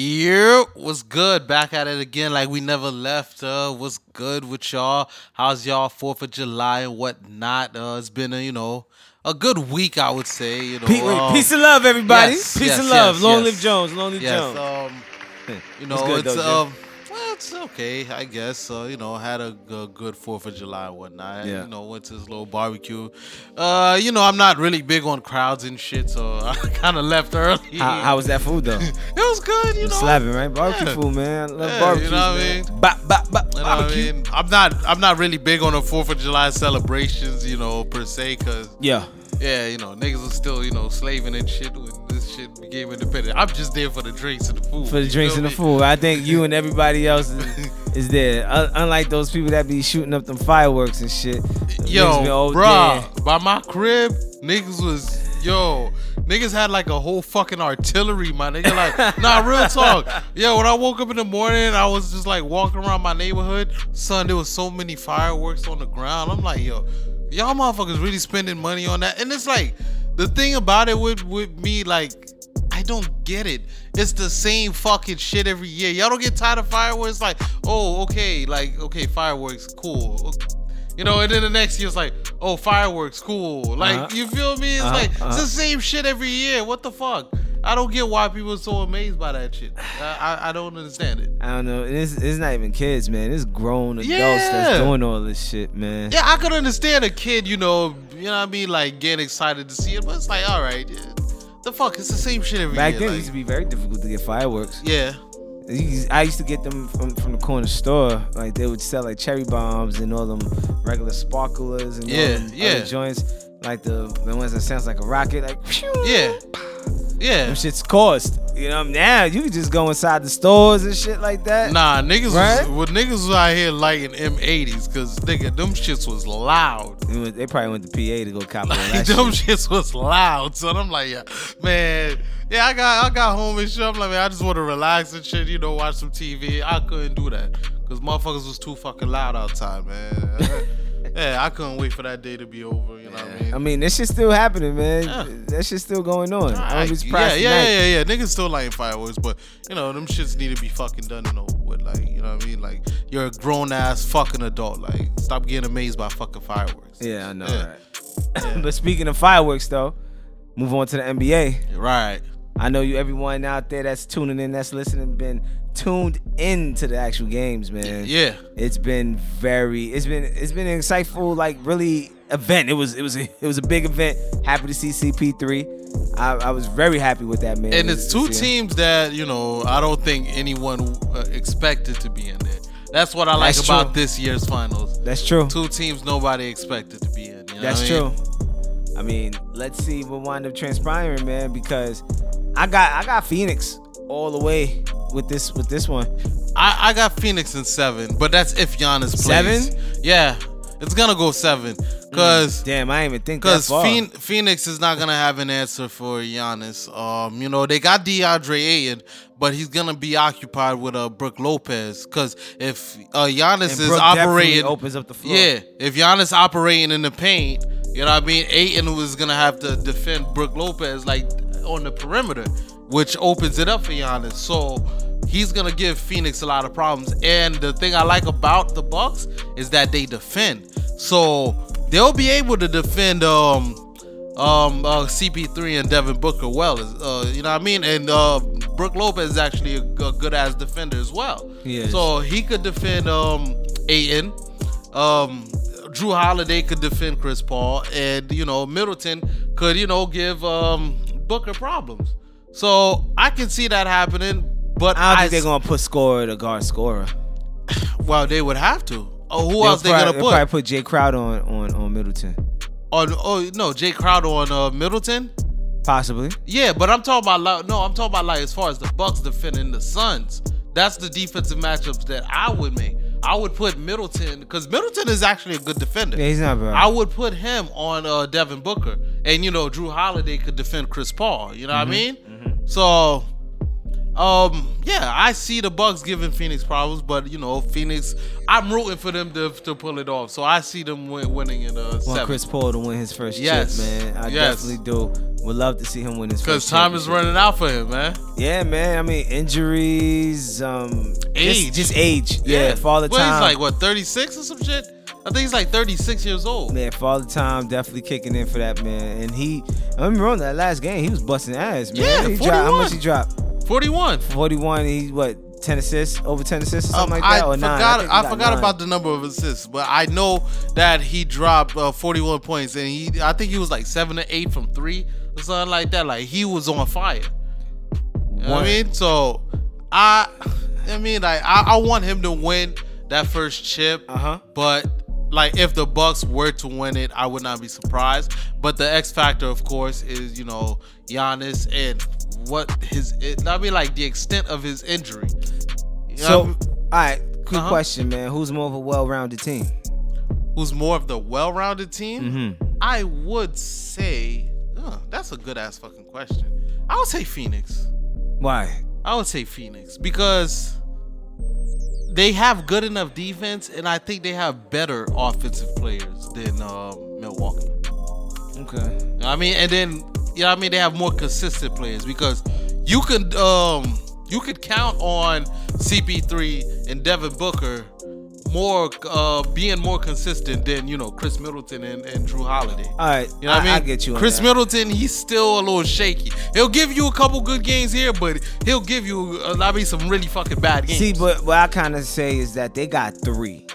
Yeah, what's good? Back at it again, like we never left. Uh, what's good with y'all? How's y'all Fourth of July and whatnot? Uh, it's been a you know a good week, I would say. You know, Pe- wait, um, peace and love, everybody. yes, peace yes, and love. yes, Long live Jones. Long live Jones. um, you know, good, it's though, um, well, it's okay, I guess. Uh, you know, had a good Fourth of July whatnot. Yeah. You know, went to this little barbecue. Uh, you know, I'm not really big on crowds and shit, so I kind of left early. how, how was that food though? it was good, you know. Slapping, right? Barbecue Yeah. food, man. I love Yeah, barbecue. you know what I man. mean? Bop, bop, bop, You know what I mean? I'm not I'm not really big on the Fourth of July celebrations, you know, per se, cause Yeah. Yeah, you know, niggas are still, you know, slaving and shit when this shit became independent. I'm just there for the drinks and the food. For the drinks and the food. I think you and everybody else is, is there. Un- unlike those people that be shooting up them fireworks and shit. Yo, all oh, bruh, by my crib, niggas was yo, niggas had like a whole fucking artillery, my nigga. Like, nah, real talk. Yo, when I woke up in the morning, I was just like walking around my neighborhood. Son, there was so many fireworks on the ground. I'm like, yo, y'all motherfuckers really spending money on that. And it's like, the thing about it with with me, like, I don't get it. It's the same fucking shit every year. Y'all don't get tired of fireworks? Like, oh, okay, like, okay, fireworks, cool. You know, and then the next year it's like, oh, fireworks, cool. Like, Uh-huh. you feel me? It's Uh-huh, like it's uh-huh. the same shit every year. What the fuck? I don't get why people are so amazed by that shit. I I, I don't understand it. I don't know. It's, it's not even kids, man. It's grown adults Yeah. that's doing all this shit, man. Yeah, I could understand a kid, you know, you know what I mean, like getting excited to see it, but it's like, all right, yeah, the fuck, it's the same shit every Back year. then, it used to be very difficult to get fireworks. yeah, I used to get them from, from the corner store. Like they would sell like cherry bombs and all them regular sparklers and all Yeah, them yeah. other joints. Like the the ones that sounds like a rocket. Like yeah, yeah. them shits cost. You know now you can just go inside the stores and shit like that. Nah, niggas Right? was well, niggas was out here lighting M80s because nigga, them shits was loud. They went- They probably went to PA to go cop that them shit. shits was loud. So I'm like, yeah, man, yeah, I got I got home and shit. I'm like, man, I just want to relax and shit, you know, watch some TV. I couldn't do that because motherfuckers was too fucking loud outside, man. yeah, I couldn't wait for that day to be over. You know what I mean? I mean, this shit's still happening, man. Yeah. That shit's still going on. I was yeah, yeah, yeah, yeah, yeah. Niggas still lighting fireworks, but you know them shits need to be fucking done and over with. Like, you know what I mean? Like, you're a grown ass fucking adult. Like, stop getting amazed by fucking fireworks. Yeah, I know, Yeah. right? but speaking of fireworks, though, move on to the NBA. Right. I know you, everyone out there that's tuning in, that's listening, been tuned into the actual games, man. Yeah. It's been very, it's been, it's been an insightful, like really event. It was, it was, a, it was a big event. Happy to see CP3. I, I was very happy with that man. And it's two year. teams that you know I don't think anyone uh, expected to be in there. That's what I like That's about true. this year's finals. That's true. Two teams nobody expected to be in. You know That's I mean? true. I mean, let's see what wind up transpiring, man. Because I got I got Phoenix all the way with this with this one. I, I got Phoenix in seven, but that's if Giannis plays. Seven? Yeah, it's gonna go seven because Damn, I didn't even think that because. Phoenix is not gonna have an answer for Giannis. Um, you know they got DeAndre Ayton, but he's gonna be occupied with uh Brook Lopez. Because if uh Giannis And is Brook operating, opens up the floor. yeah, if Giannis operating in the paint, you know what I mean. Ayton was gonna have to defend Brook Lopez like on the perimeter, which opens it up for Giannis. So he's gonna give Phoenix a lot of problems. And the thing I like about the Bucks is that they defend. So they'll be able to defend um um uh, CP3 and Devin Booker well. Uh, you know what I mean? And uh Brook Lopez is actually a, good ass defender as well. He. So he could defend um Ayton. Um Jrue Holiday could defend Chris Paul, and you know Middleton could you know give um Booker problems. So I can see that happening, but I don't I think they're gonna put scorer to guard scorer. well they would have to. Oh, who else they gonna put? Probably put Jae Crowder on on on Middleton, On oh no, Jae Crowder on uh, Middleton. possibly. Yeah, but I'm talking about like, no, I'm talking about like as far as the Bucks defending the Suns. That's the defensive matchups that I would make. I would put Middleton because Middleton is actually a good defender. Yeah, he's not bad. I would put him on uh, Devin Booker, and you know Jrue Holiday could defend Chris Paul. You know what I mean? So, Um, yeah, I see the Bucks giving Phoenix problems, but you know, Phoenix, I'm rooting for them to, to pull it off. So I see them win, winning in a Want seven. Chris Paul to win his first Yes. chip, man. I Yes. definitely do. Would love to see him win his first. Because time is running out for him, man. Yeah, man. I mean, injuries, um, Age. just, just age. Yeah, father well, time. he's like what 36 or some shit. I think he's like 36 years old. Man, father time definitely kicking in for that man. And he, I remember on that last game, he was busting ass, man. Yeah, he dropped, how much he dropped? 41. 41. He what? 10 assists, over 10 assists, or Um, something like that, I or nine. forgot. think he I, forgot nine. about the number of assists, but I know that he dropped uh, 41 points, and he. I think he was like seven to eight from three or something like that. Like he was on fire. You know what I mean, so I. I mean, like I, I want him to win that first chip. Uh huh. But like if the Bucks were to win it, I would not be surprised. But the X factor, of course, is you know Giannis and what his I mean like the extent of his injury. You know So, what I mean? all right, quick Uh-huh. question, man. Who's more of a well-rounded team? who's more of the well-rounded team? Mm-hmm. I would say uh, that's a good ass fucking question. I would say Phoenix. Why? I would say Phoenix because they have good enough defense, and I think they have better offensive players than uh, Milwaukee. Okay. I mean, and then you know, what I mean, they have more consistent players because you could um you could count on CP3 and Devin Booker more uh being more consistent than you know Khris Middleton and, and Jrue Holiday. All right. You know what I, mean? I get you. Chris. Middleton, he's still a little shaky. He'll give you a couple good games here, but he'll give you uh, I mean some really fucking bad games. See, but what I kind of say is that they got three.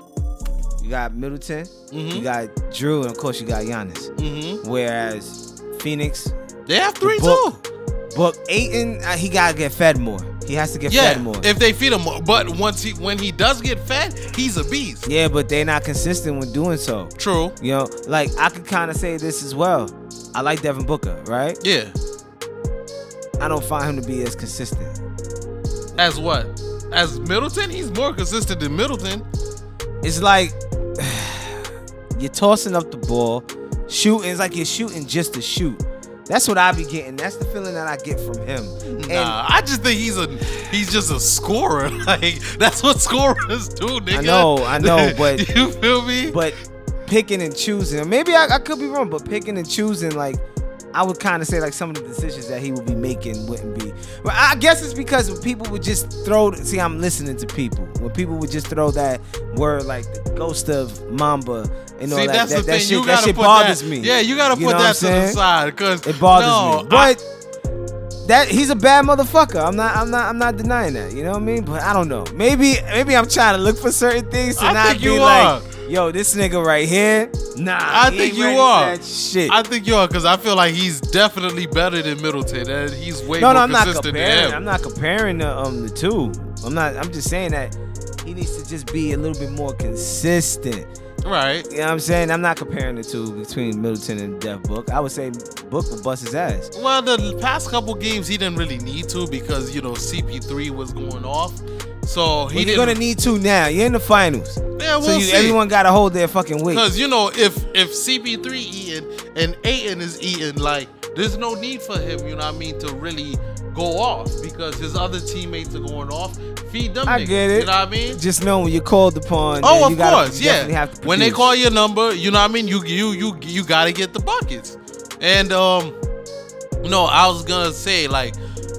You got Middleton, you Mhm. got Jrue, and of course you got Giannis. hmm Whereas Phoenix, They have three Book- too. Book Ayton, uh, he gotta get fed more. He has to get Yeah, fed more. if they feed him, more. but once he when he does get fed, he's a beast. yeah, but they're not consistent with doing so. True. You know, like I could kind of say this as well. I like Devin Booker, right? Yeah. I don't find him to be as consistent. As what? As Middleton, he's more consistent than Middleton. It's like you're tossing up the ball, shooting. It's like you're shooting just to shoot. That's what I be getting. That's the feeling that I get from him. And Nah, I just think he's a he's just a scorer. Like that's what scorers do, nigga. I know, I know, but- you feel me? but picking and choosing, maybe I, I could be wrong, but picking and choosing, like I would kind of say, like some of the decisions that he would be making wouldn't be. But I guess it's because when people would just throw. See, I'm listening to people. When people would just throw that word like the ghost of Mamba and all See, that, that's that, the that thing. shit, you that gotta shit put bothers that, me. Yeah, you gotta You put that to the side because It bothers no, me. But that he's a bad motherfucker. I'm not I'm not I'm not denying that. You know what I mean? But I don't know. Maybe maybe I'm trying to look for certain things to I not be you like. Yo, this nigga right here. Nah, I he think you are. Shit. I think you are because I feel like he's definitely better than Middleton, and he's way no, more no, I'm not consistent than comparing. him. I'm not comparing the um the two. I'm not. I'm just saying that he needs to just be a little bit more consistent. right. You know what I'm saying? I'm not comparing the two between Middleton and Dev Book. I would say Book would bust his ass. Well, the past couple games he didn't really need to because you know CP3 was going off, so he Well, you're gonna need to now. You're in the finals, yeah, we'll so you, see. everyone gotta hold their fucking weight. Because you know, if if CP3 eating and Ayton is eating, like there's no need for him. You know what I mean to really go off because his other teammates are going off. Feed them. I niggas, get it. You know what I mean? Just know when you're called upon. Oh, of you gotta, course, yeah. When they call your number, you know what I mean. You you you you got to get the buckets. And um, no, I was gonna say like,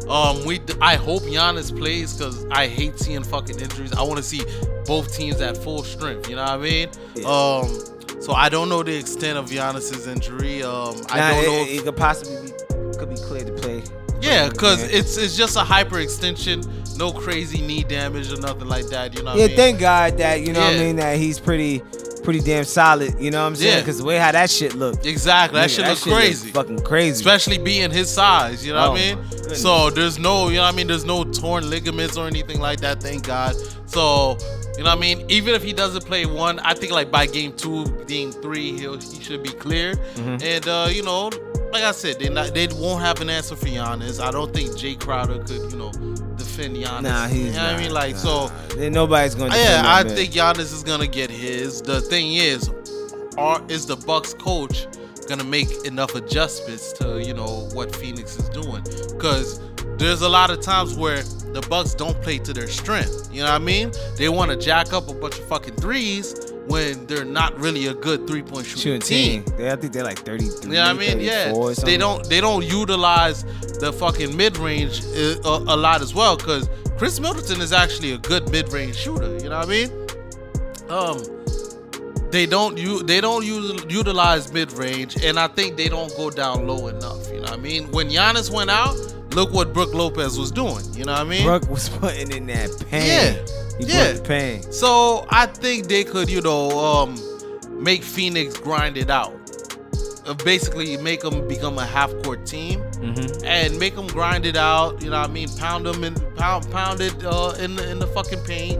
um, we I hope Giannis plays because I hate seeing fucking injuries. I want to see both teams at full strength. You know what I mean? Yeah. Um, so I don't know the extent of Giannis's injury. Um, I Nah, don't it, know. if- it could possibly be could be cleared to play. yeah, because Yeah. it's it's just a hyperextension, no crazy knee damage or nothing like that. You know what Yeah, I mean? thank God that you know what I mean that he's pretty pretty damn solid. You know what I'm saying? Yeah. Because the way how that shit looked, exactly. That nigga, shit looks looked crazy. fucking crazy. especially being his size. You know Oh, what I mean? So there's no, you know what I mean? There's no torn ligaments or anything like that. Thank God. So you know what I mean? Even if he doesn't play one, I think like by game two, game three, he'll he should be cleared. Mhm. And uh, you know, like I said, they not they won't have an answer for Giannis. I don't think Jae Crowder could, you know, defend Giannis. Nah, he's you know what I mean? Like nah. so. Then nobody's gonna. Yeah, I man. think Giannis is gonna get his. The thing is, are is the Bucks coach gonna make enough adjustments to you know what Phoenix is doing? Because there's a lot of times where the Bucks don't play to their strength. You know what I mean? They want to jack up a bunch of fucking threes when they're not really a good three point shooting, Shooting team. team. They, I think they're like 33. You know I mean? Yeah. They don't they don't utilize the fucking mid range a, a lot as well because Khris Middleton is actually a good mid range shooter. You know what I mean? Um, they don't you they don't use, utilize mid range, and I think they don't go down low enough. You know what I mean? When Giannis went out, look what Brook Lopez was doing. You know what I mean? Brook was putting in that pain. Yeah. He Yeah. pain. So I think they could, you know, um, make Phoenix grind it out. Uh, basically, make them become a half court team Mm-hmm. and make them grind it out. You know, what I mean, pound them and pound pound it uh, in the in the fucking paint.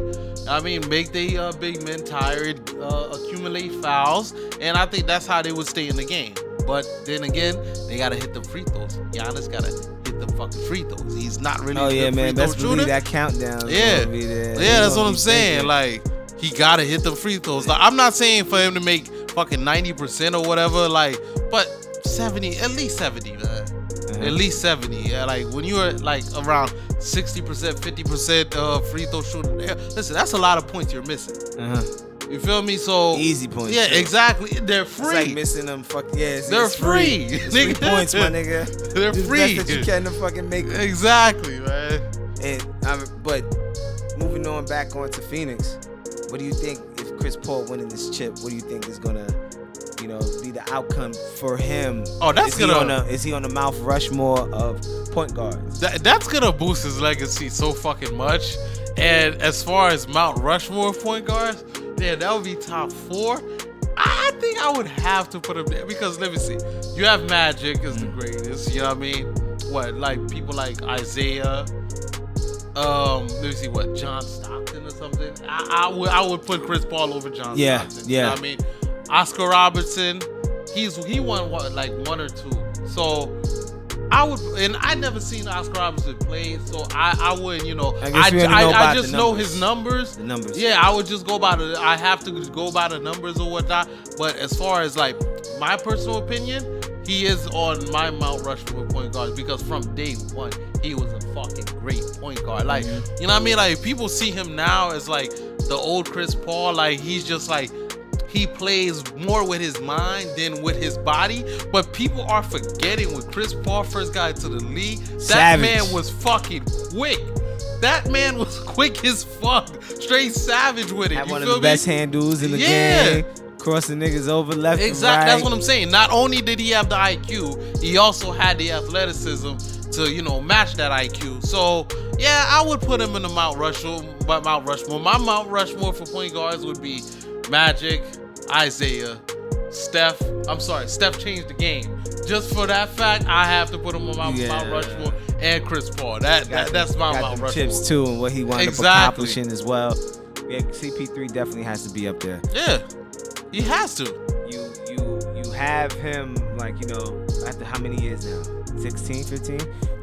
I mean, make the uh, big men tired, uh, accumulate fouls, and I think that's how they would stay in the game. But then again, they gotta hit the free throws. Giannis gotta hit the fucking free throws. He's not really. Oh yeah, man. Best believe that countdown. Yeah. gonna be there. Yeah, that's what I'm saying. thinking. Like he gotta hit the free throws. Like I'm not saying for him to make fucking 90% or whatever, like, but 70, at least 70, man. Uh-huh. At least 70. Yeah, like when you're like around 60%, 50% uh free throw shooting, yeah, listen, that's a lot of points you're missing. Uh-huh. You feel me? So Easy points. Yeah, too. exactly. They're It's free. like missing them. Fuck yeah, They're it's free. free, It's free points, my nigga. They're Do the free. best that you can to fucking make them. exactly, man. And um, but moving on back onto Phoenix, what do you think if Chris Paul winning this chip? What do you think is gonna, you know, be the outcome for him? Oh, that's is gonna- on a, is he on the Mount Rushmore of point guards? that, that's gonna boost his legacy so fucking much. And as far as Mount Rushmore point guards, yeah, that would be top four. I think I would have to put him there because let me see. You have Magic is the greatest. You know what I mean? What like people like Isaiah. Um, let me see what John Stockton or something. I, I would I would put Chris Paul over John Yeah, Stockton. You know yeah. what I mean? Oscar Robertson, he's he won what like one or two. So I would, and I never seen Oscar Robertson play, so I, I wouldn't, you know, I I, only I, I just know his numbers. The numbers. Yeah, I would just go by the. I have to go by the numbers or whatnot. But as far as like my personal opinion, he is on my Mount Rushmore point guard because from day one he was a fucking great point guard. Like Mm-hmm. you know what I mean? Like people see him now as like the old Chris Paul. Like he's just like he plays more with his mind than with his body. But people are forgetting when Chris Paul first got into the league, that Savage. man was fucking quick. That man was quick as fuck. Straight savage with it. Had you one of the me? best handles in the Yeah. game. Crossing niggas over left and Exactly. right. That's what I'm saying. Not only did he have the IQ, he also had the athleticism to, you know, match that IQ. So yeah, I would put him in the Mount Rushmore. But Mount Rushmore. My Mount Rushmore for point guards would be Magic, Isaiah, Steph. I'm sorry, Steph changed the game. Just for that fact, I have to put him on my Yeah. Mount Rushmore and Chris Paul. That, that them- that's my Mount Rushmore. chips too, and what he wound Exactly. up accomplishing as well. Yeah, CP3 definitely has to be up there. Yeah, he has to. You you you have him like you know after how many years now? 16, 15?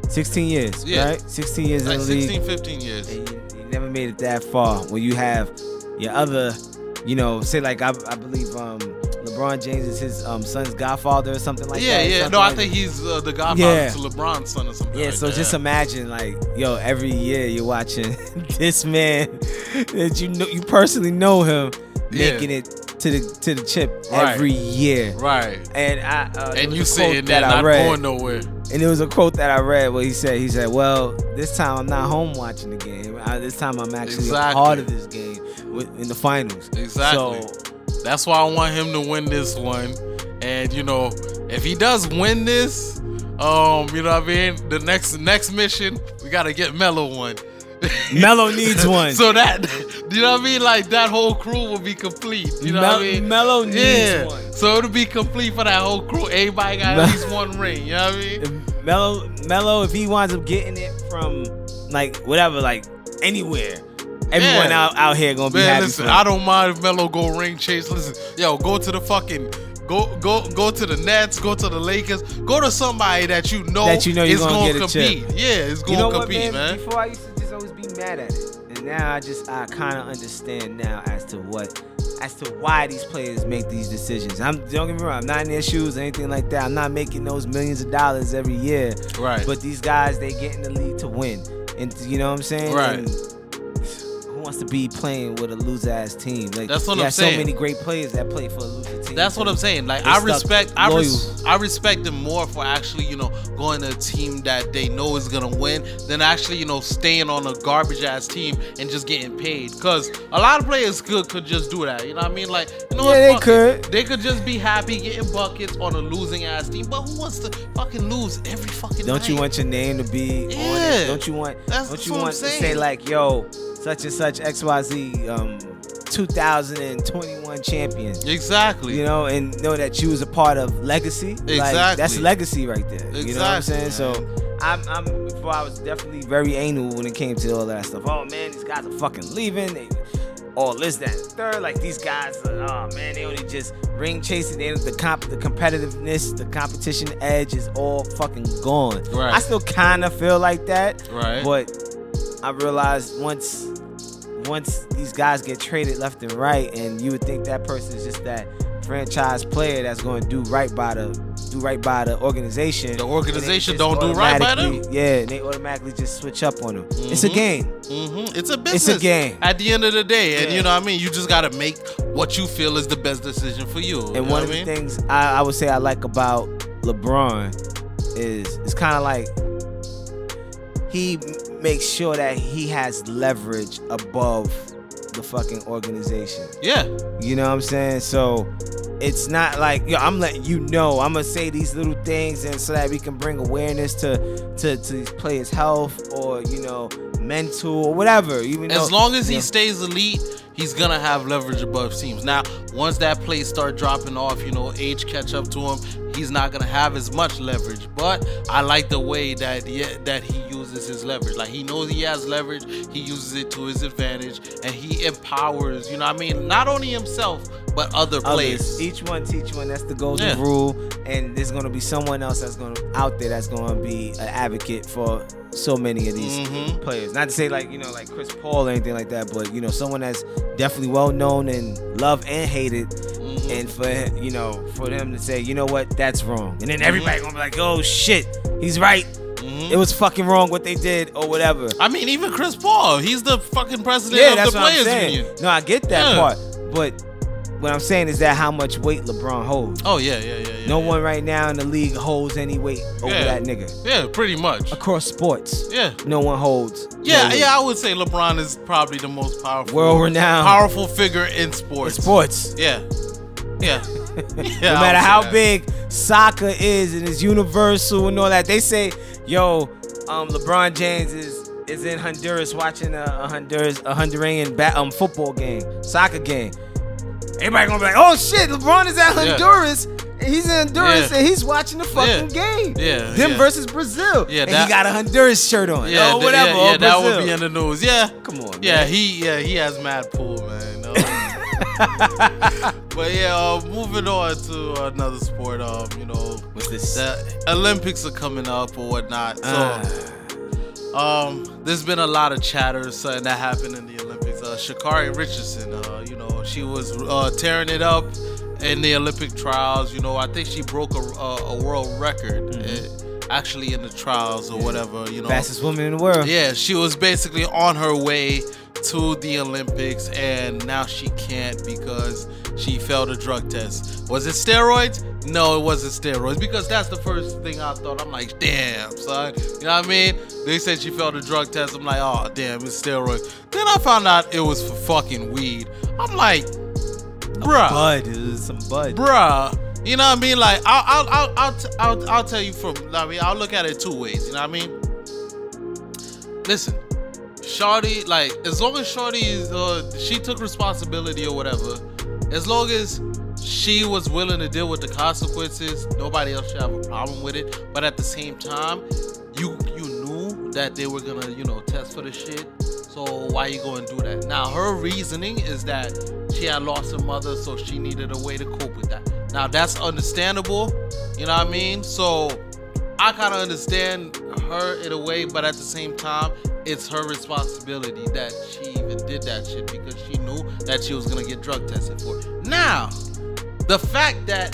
16 years, Yeah. right? 16 years Like in the league. 16, 15 years. and you, you never made it that far. When you have your other, you know, say like I, I believe um LeBron James is his um son's godfather or something like yeah, that. yeah. yeah. No, I like- think he's uh, the godfather Yeah. to LeBron's son or something. Yeah, like so that. just imagine like, yo, every year you're watching this man that you know you personally know him Yeah. making it to the to the chip Right. every year. right. And I uh, And you a sitting quote there that I not read, going nowhere. and there was a quote that I read where he said, he said, well, this time I'm not home watching the game. I, this time I'm actually a part of this game in the finals. Exactly. So That's why I want him to win this one. And you know, if he does win this, um, you know what I mean. The next next mission, we gotta get Melo one. Melo needs one. so that you know what I mean. Like that whole crew will be complete. You know Mel- what I mean. Melo needs yeah. one. So it'll be complete for that whole crew. Everybody got Mel- at least one ring. You know what I mean. If Melo, Melo, if he winds up getting it from like whatever, like anywhere, everyone Yeah. out out here gonna be Man, happy. listen, for him. I don't mind if Melo go ring chase. Listen, yo, go to the fucking go go go to the Nets, go to the Lakers, go to somebody that you know That you know you're is gonna gonna get a chip. compete. Yeah, it's gonna know what, compete, man? man. Before I used to just always be mad at it, and now I just I kind of understand now as to what as to why these players make these decisions. I'm don't get me wrong, I'm not in their shoes or anything like that. I'm not making those millions of dollars every year. Right. But these guys, they get in the league to win, and you know what I'm saying? Right. And who wants to be playing with a loser ass team? Like That's what I'm saying. so many great players that play for a loser team. That's what I'm saying. Like I respect, I, res- I respect them more for actually, you know, going to a team that they know is gonna win than actually, you know, staying on a garbage ass team and just getting paid. Cause a lot of players could could just do that. You know what I mean? Like, you know, Yeah, what? they could. They could just be happy getting buckets on a losing ass team. But who wants to fucking lose every fucking? Don't you want your name to be on Yeah. it? Don't you want? That's- don't you want to say like, yo, such and such XYZ, um, 2021 champion. Exactly. You know, and know that you was a part of legacy. Like, that's legacy right there. Exactly. You know what I'm saying? So I'm, I'm before I was definitely very anal when it came to all that stuff. Oh man, these guys are fucking leaving. They, all this, that, and third. Like these guys, are, oh man, they only just ring chasing. They, the comp, the competitiveness, the competition edge is all fucking gone. Right. I still kind of feel like that, Right. but I realized once once these guys get traded left and right, and you would think that person is just that franchise player that's going to do right by the do right by the organization. The organization don't do right by them? Yeah, and they automatically just switch up on them. It's a Mhm. game. hmm It's a business. It's a game. At the end of the day, and you know what I mean. You just gotta make what you feel is the best decision for you. you And know one of the mean? things I, I would say I like about LeBron is it's kind of like he m- makes sure that he has leverage above the fucking organization. Yeah, You know what I'm saying? So it's not like yo, I'm letting you know. I'm gonna say these little things, and so that we can bring awareness to to, to these players' health or you know mental or whatever. Even as though- long as he know, stays elite, he's gonna have leverage above teams. Now, once that play start dropping off, you know, age catch up to him, he's not gonna have as much leverage. But I like the way that yeah, that he uses his leverage. Like he knows he has leverage, he uses it to his advantage, and he empowers. You know, what I mean, not only himself but other players. Each one teach one. That's the golden Yeah. rule. And there's gonna be someone else that's gonna out there that's gonna be an advocate for so many of these Mhm. players. Not to say like you know like Chris Paul or anything like that, but you know someone that's definitely well known and loved and hated. Mhm. And for you know for them to say you know what that's wrong, and then everybody gonna be like oh shit he's right. Mhm. It was fucking wrong what they did or whatever. I mean, even Chris Paul, he's the fucking president Yeah, of that's the what I'm Players. Union. No, I get that Yeah. part, but what I'm saying is that how much weight LeBron holds. Oh yeah, yeah, yeah. yeah No yeah. one right now in the league holds any weight over Yeah. that nigga. Yeah, pretty much. Across sports, Yeah. no one holds. Yeah, no yeah, I would say LeBron is probably the most powerful, World-renowned. powerful figure in In sports. sports. Yeah, yeah. yeah no matter how that. big soccer is and it's universal and all that, they say, yo, um, LeBron James is is in Honduras watching a, a Honduras a Honduran ba- um football game, soccer game. Everybody gonna be like, oh shit, LeBron is at Honduras. And he's in Honduras Yeah. and he's watching the fucking Yeah. game. Yeah, Them yeah. versus Brazil. Yeah, and he got a Honduras shirt on. Yeah, oh, th- whatever. Yeah, oh, yeah that would be in the news. Yeah. Come on, Yeah, man. he yeah he has mad pool, man. But yeah, uh, moving on to another sport. Um, you know, What's this? the Olympics are coming up or whatnot. So. Ah. Um, there's been a lot of chatter something that happened in the Olympics. Uh, Sha'Carri Richardson, uh, you know, she was uh, tearing it up in the Olympic trials. You know, I think she broke a, a, a world record uh, actually in the trials or whatever. You know, Fastest woman in the world. yeah, she was basically on her way to the Olympics, and now she can't because she failed a drug test. Was it steroids? No, it wasn't steroids because that's the first thing I thought. I'm like, damn, son. You know what I mean? They said she failed a drug test. I'm like, oh, damn, it's steroids. Then I found out it was for fucking weed. I'm like, bruh Bud, it was some bud. bruh. You know what I mean? Like I'll I'll I'll I'll, t- I'll, I'll tell you from. I mean, I'll look at it two ways. You know what I mean? Listen, Shorty, like as long as Shorty is, uh, she took responsibility or whatever. As long as she was willing to deal with the consequences, nobody else should have a problem with it. But at the same time, you you knew that they were gonna you know test for the shit. So why you to do that? Now her reasoning is that she had lost her mother, so she needed a way to cope with that. Now that's understandable, you know what I mean? So I kind of understand her in a way, but at the same time, it's her responsibility that she even did that shit because she knew that she was gonna get drug tested for. Now, the fact that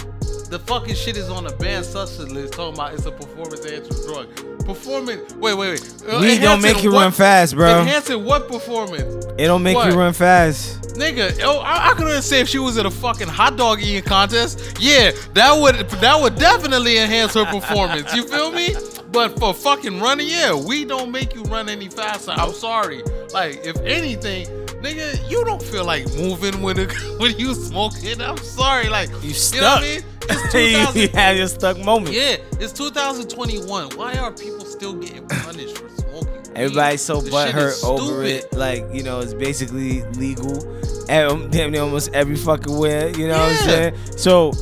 the fucking shit is on a banned substance list talking about it's a performance enhancing drug. Performance. Wait, wait, wait. Uh, Weed don't make you what- run fast, bro. Enhancing what performance? It don't make What? you run fast. Nigga, oh, I, I could understand if she was at a fucking hot dog eating contest. Yeah, that would that would definitely enhance her performance. You feel me? But for fucking running, yeah, we don't make you run any faster. I'm sorry. Like, if anything, nigga, you don't feel like moving when it, when you smoking. I'm sorry. Like, You know stuck. what I mean? It's you 2000. have your stuck moment. yeah, it's 2021. Why are people still getting punished for smoking? Everybody's so The shit is butthurt over it. Like, you know, it's basically legal. And damn near almost every fucking where. You know what I'm saying? So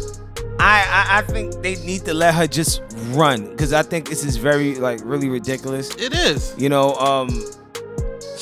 I, I I think they need to let her just run. Cause I think this is very like really ridiculous. It is. You know, um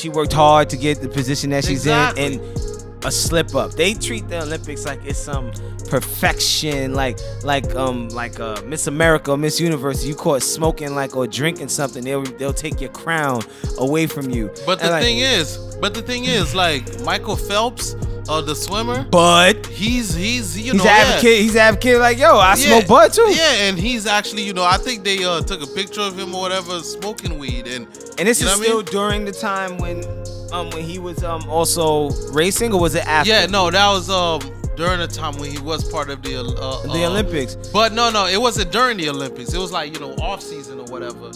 she worked hard to get the position that she's Exactly. in and a slip up. They treat the Olympics like it's some perfection, like like um like uh Miss America, Miss Universe. You caught smoking like or drinking something, they'll they'll take your crown away from you. But the like, thing is, but the thing is, like Michael Phelps, uh, the swimmer, Bud, he's he's you he's know advocate. He's advocate like yo, I yeah, smoke bud too. Yeah, and he's actually you know I think they uh, took a picture of him or whatever smoking weed, and And this is know I mean? during the time when um when he was um also racing or was it after? yeah, no, that was um during the time when he was part of the uh, The uh, Olympics. But no, no, it wasn't during the Olympics. It was like you know off season or whatever.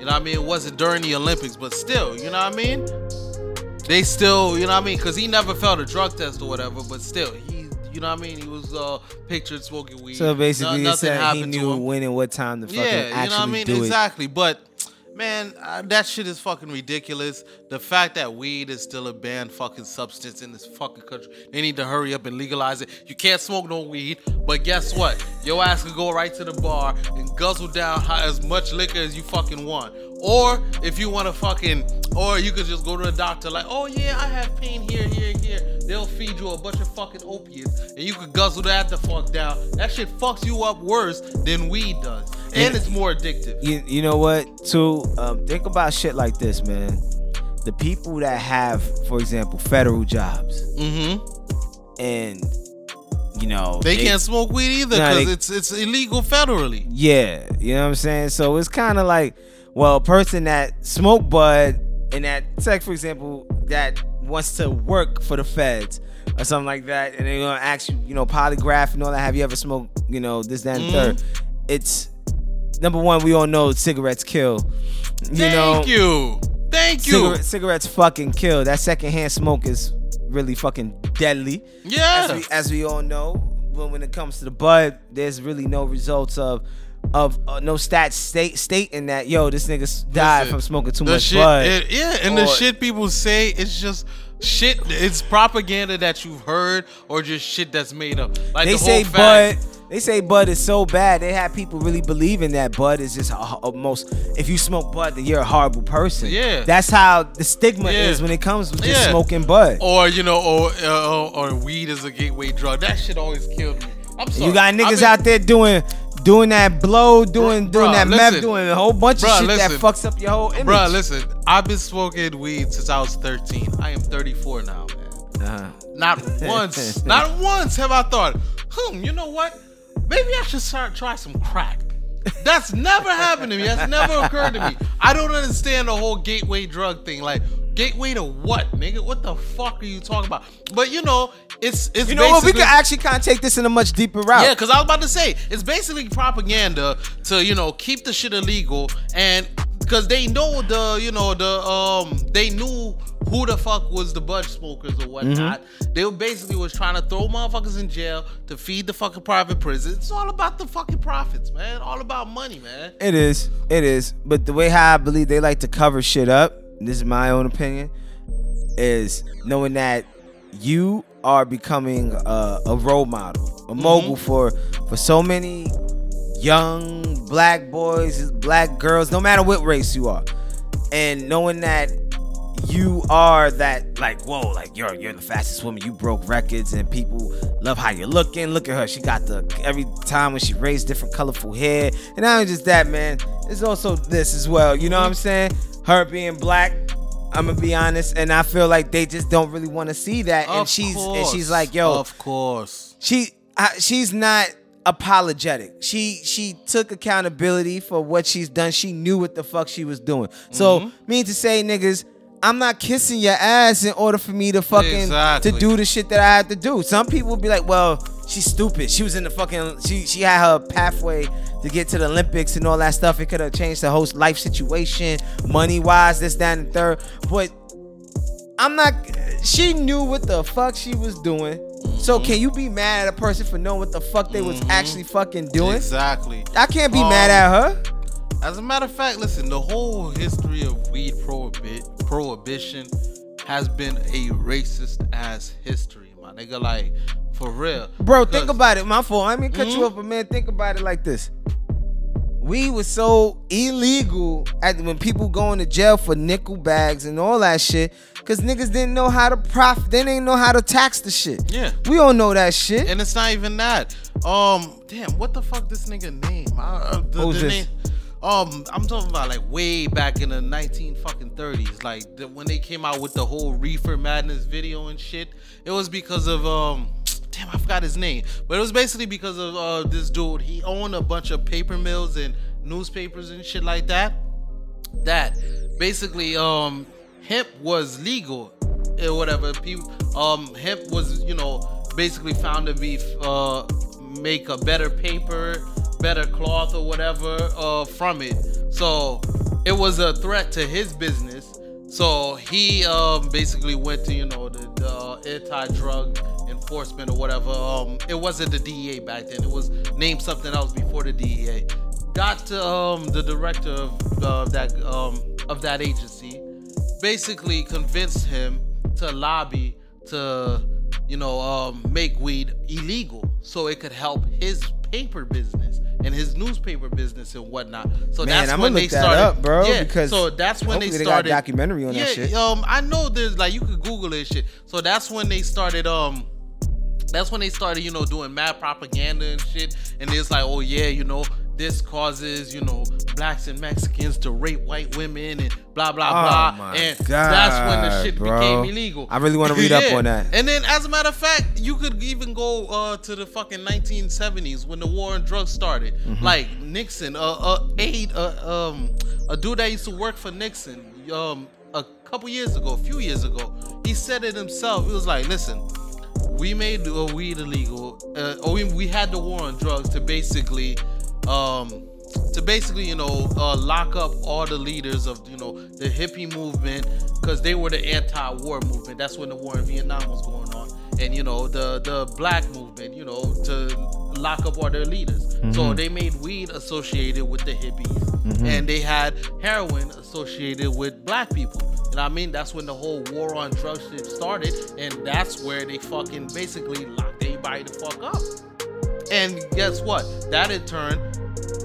You know what I mean? It wasn't during the Olympics, but still, you know what I mean? They still, you know what I mean? Because he never failed a drug test or whatever, but still, he, you know what I mean? He was uh, pictured smoking weed. So basically, No- it said he happened to knew him. when and what time to fucking Yeah, you know what I mean? do it. Exactly. But man, uh, that shit is fucking ridiculous. The fact that weed is still a banned fucking substance in this fucking country, they need to hurry up and legalize it. You can't smoke no weed, but guess what? Your ass can go right to the bar and guzzle down how, as much liquor as you fucking want. Or if you want to fucking, or you could just go to a doctor like, oh yeah, I have pain here, here, here. They'll feed you a bunch of fucking opiates, and you could guzzle that the fuck down. That shit fucks you up worse than weed does, and it's more addictive. you, you know what too um, think about shit like this man the people that have for example federal jobs Mm-hmm. and you know They can't smoke weed either because they- it's it's illegal federally. yeah you know what i'm saying so it's kind of like well a person that smoke bud and that like for example that wants to work for the feds or something like that and they're gonna ask you you know polygraph and all that have you ever smoked you know this that and Mhm. third it's number one we all know cigarettes kill you know Thank you. Thank you. Cigarette, cigarettes fucking kill. That secondhand smoke is really fucking deadly. yeah. As we, as we all know, when, when it comes to the bud, there's really no results of of uh, no stats state stating that yo this nigga died Listen, from smoking too much shit, bud. it- yeah, and the shit people say it's just shit. It's propaganda that you've heard or just shit that's made up. Like they the say fact. bud. They say bud is so bad. They have people really believing that bud is just a, a most. If you smoke bud, then you're a horrible person. Yeah. that's how the stigma Yeah. is when it comes to just Yeah. smoking bud. Or you know, or, uh, or weed is a gateway drug. That shit always killed me. I'm sorry. You got niggas out there doing doing that blow, doing Bruh, doing that meth, doing a whole bunch of Bruh, shit that fucks up your whole image. Bruh, listen. I've been smoking weed since I was 13. I am 34 now, man. Uh-huh. Not once, not once have I thought, hmm, you know what? Maybe I should start try some crack. That's never happened to me. That's never occurred to me. I don't understand the whole gateway drug thing. Like, gateway to what, nigga? What the fuck are you talking about? But you know, it's it's You know what? We could actually kind of take this in a much deeper route. yeah, because I was about to say it's basically propaganda to you know keep the shit illegal, and because they know the you know the um they knew who the fuck was the bud smokers or whatnot. They were basically was trying to throw motherfuckers in jail to feed the fucking private prison. It's all about the fucking profits, man. All about money, man. It is. It is. But the way how I believe they like to cover shit up, this is my own opinion, is knowing that you are becoming a, a role model, a mogul for for so many young black boys, black girls, no matter what race you are. And knowing that you are that like whoa like you're you're the fastest woman you broke records and people love how you're looking look at her she got the every time when she raised different colorful hair and not only just that man it's also this as well. You know what I'm saying? Her being black. I'm gonna be honest, and I feel like they just don't really want to see that. and Of she's and she's like, yo, Of course. she I, she's not apologetic. She she took accountability for what she's done. She knew what the fuck she was doing. So Mm-hmm. mean to say, niggas, I'm not kissing your ass in order for me to fucking Exactly. to do the shit that I had to do. Some people would be like, well, she's stupid. She was in the fucking she she had her pathway to get to the Olympics and all that stuff. It could have changed the whole life situation, money wise, this, that, and third. But I'm not. She knew what the fuck she was doing. So Mm-hmm. can you be mad at a person for knowing what the fuck they was actually fucking doing? Exactly. I can't be Um, mad at her. As a matter of fact, listen, the whole history of weed prohibi- prohibition has been a racist ass history, my nigga. Like, for real. Bro, think about it. My fault. I mean, cut Mm-hmm. you up, but man, think about it like this. We was so illegal at when people going to jail for nickel bags and all that shit, cause niggas didn't know how to profit. They didn't know how to tax the shit. Yeah. we all know that shit. And it's not even that. Um, damn, what the fuck this nigga name? I, uh, the, Who's the this? name. Um, I'm talking about like way back in the 19 fucking 30s, like the, when they came out with the whole Reefer Madness video and shit. It was because of um, damn, I forgot his name, but it was basically because of uh this dude. He owned a bunch of paper mills and newspapers and shit like that. That basically um hemp was legal or whatever. People um hemp was you know basically found to be uh make a better paper, better cloth or whatever uh from it. So it was a threat to his business. So he um basically went to you know the, the anti-drug enforcement or whatever. Um it wasn't the DEA back then. It was named something else before the DEA. Got to um the director of uh, that um of that agency basically convinced him to lobby to you know um, make weed illegal so it could help his paper business and his newspaper business and whatnot so Man, that's I'ma when they that started up, bro, yeah because so that's when they hopefully they got a documentary on that yeah, shit. um i know there's like you could google this shit so that's when they started um that's when they started, you know, doing mad propaganda and shit. And it's like, oh yeah, you know, this causes, you know, blacks and Mexicans to rape white women and blah blah blah. Oh my and that's when the shit bro. became illegal. I really wanna read up on that. And then, as a matter of fact, you could even go uh, to the fucking 1970s when the war on drugs started. Mm-hmm. Like Nixon, uh, uh, uh, um, a dude that used to work for Nixon, um, a couple years ago, a few years ago, he said it himself. He was like, "Listen, we made weed illegal, uh, or we, we had the war on drugs to basically, um, to basically, you know, uh, lock up all the leaders of, you know, the hippie movement, because they were the anti-war movement. That's when the war in Vietnam was going on, and you know, the the black movement, you know, to lock up all their leaders. So mm-hmm. they made weed associated with the hippies, mm-hmm. and they had heroin associated with black people. You know what I mean? That's when the whole war on drugs shit started, and that's where they fucking basically locked everybody the fuck up. And guess what? That in turn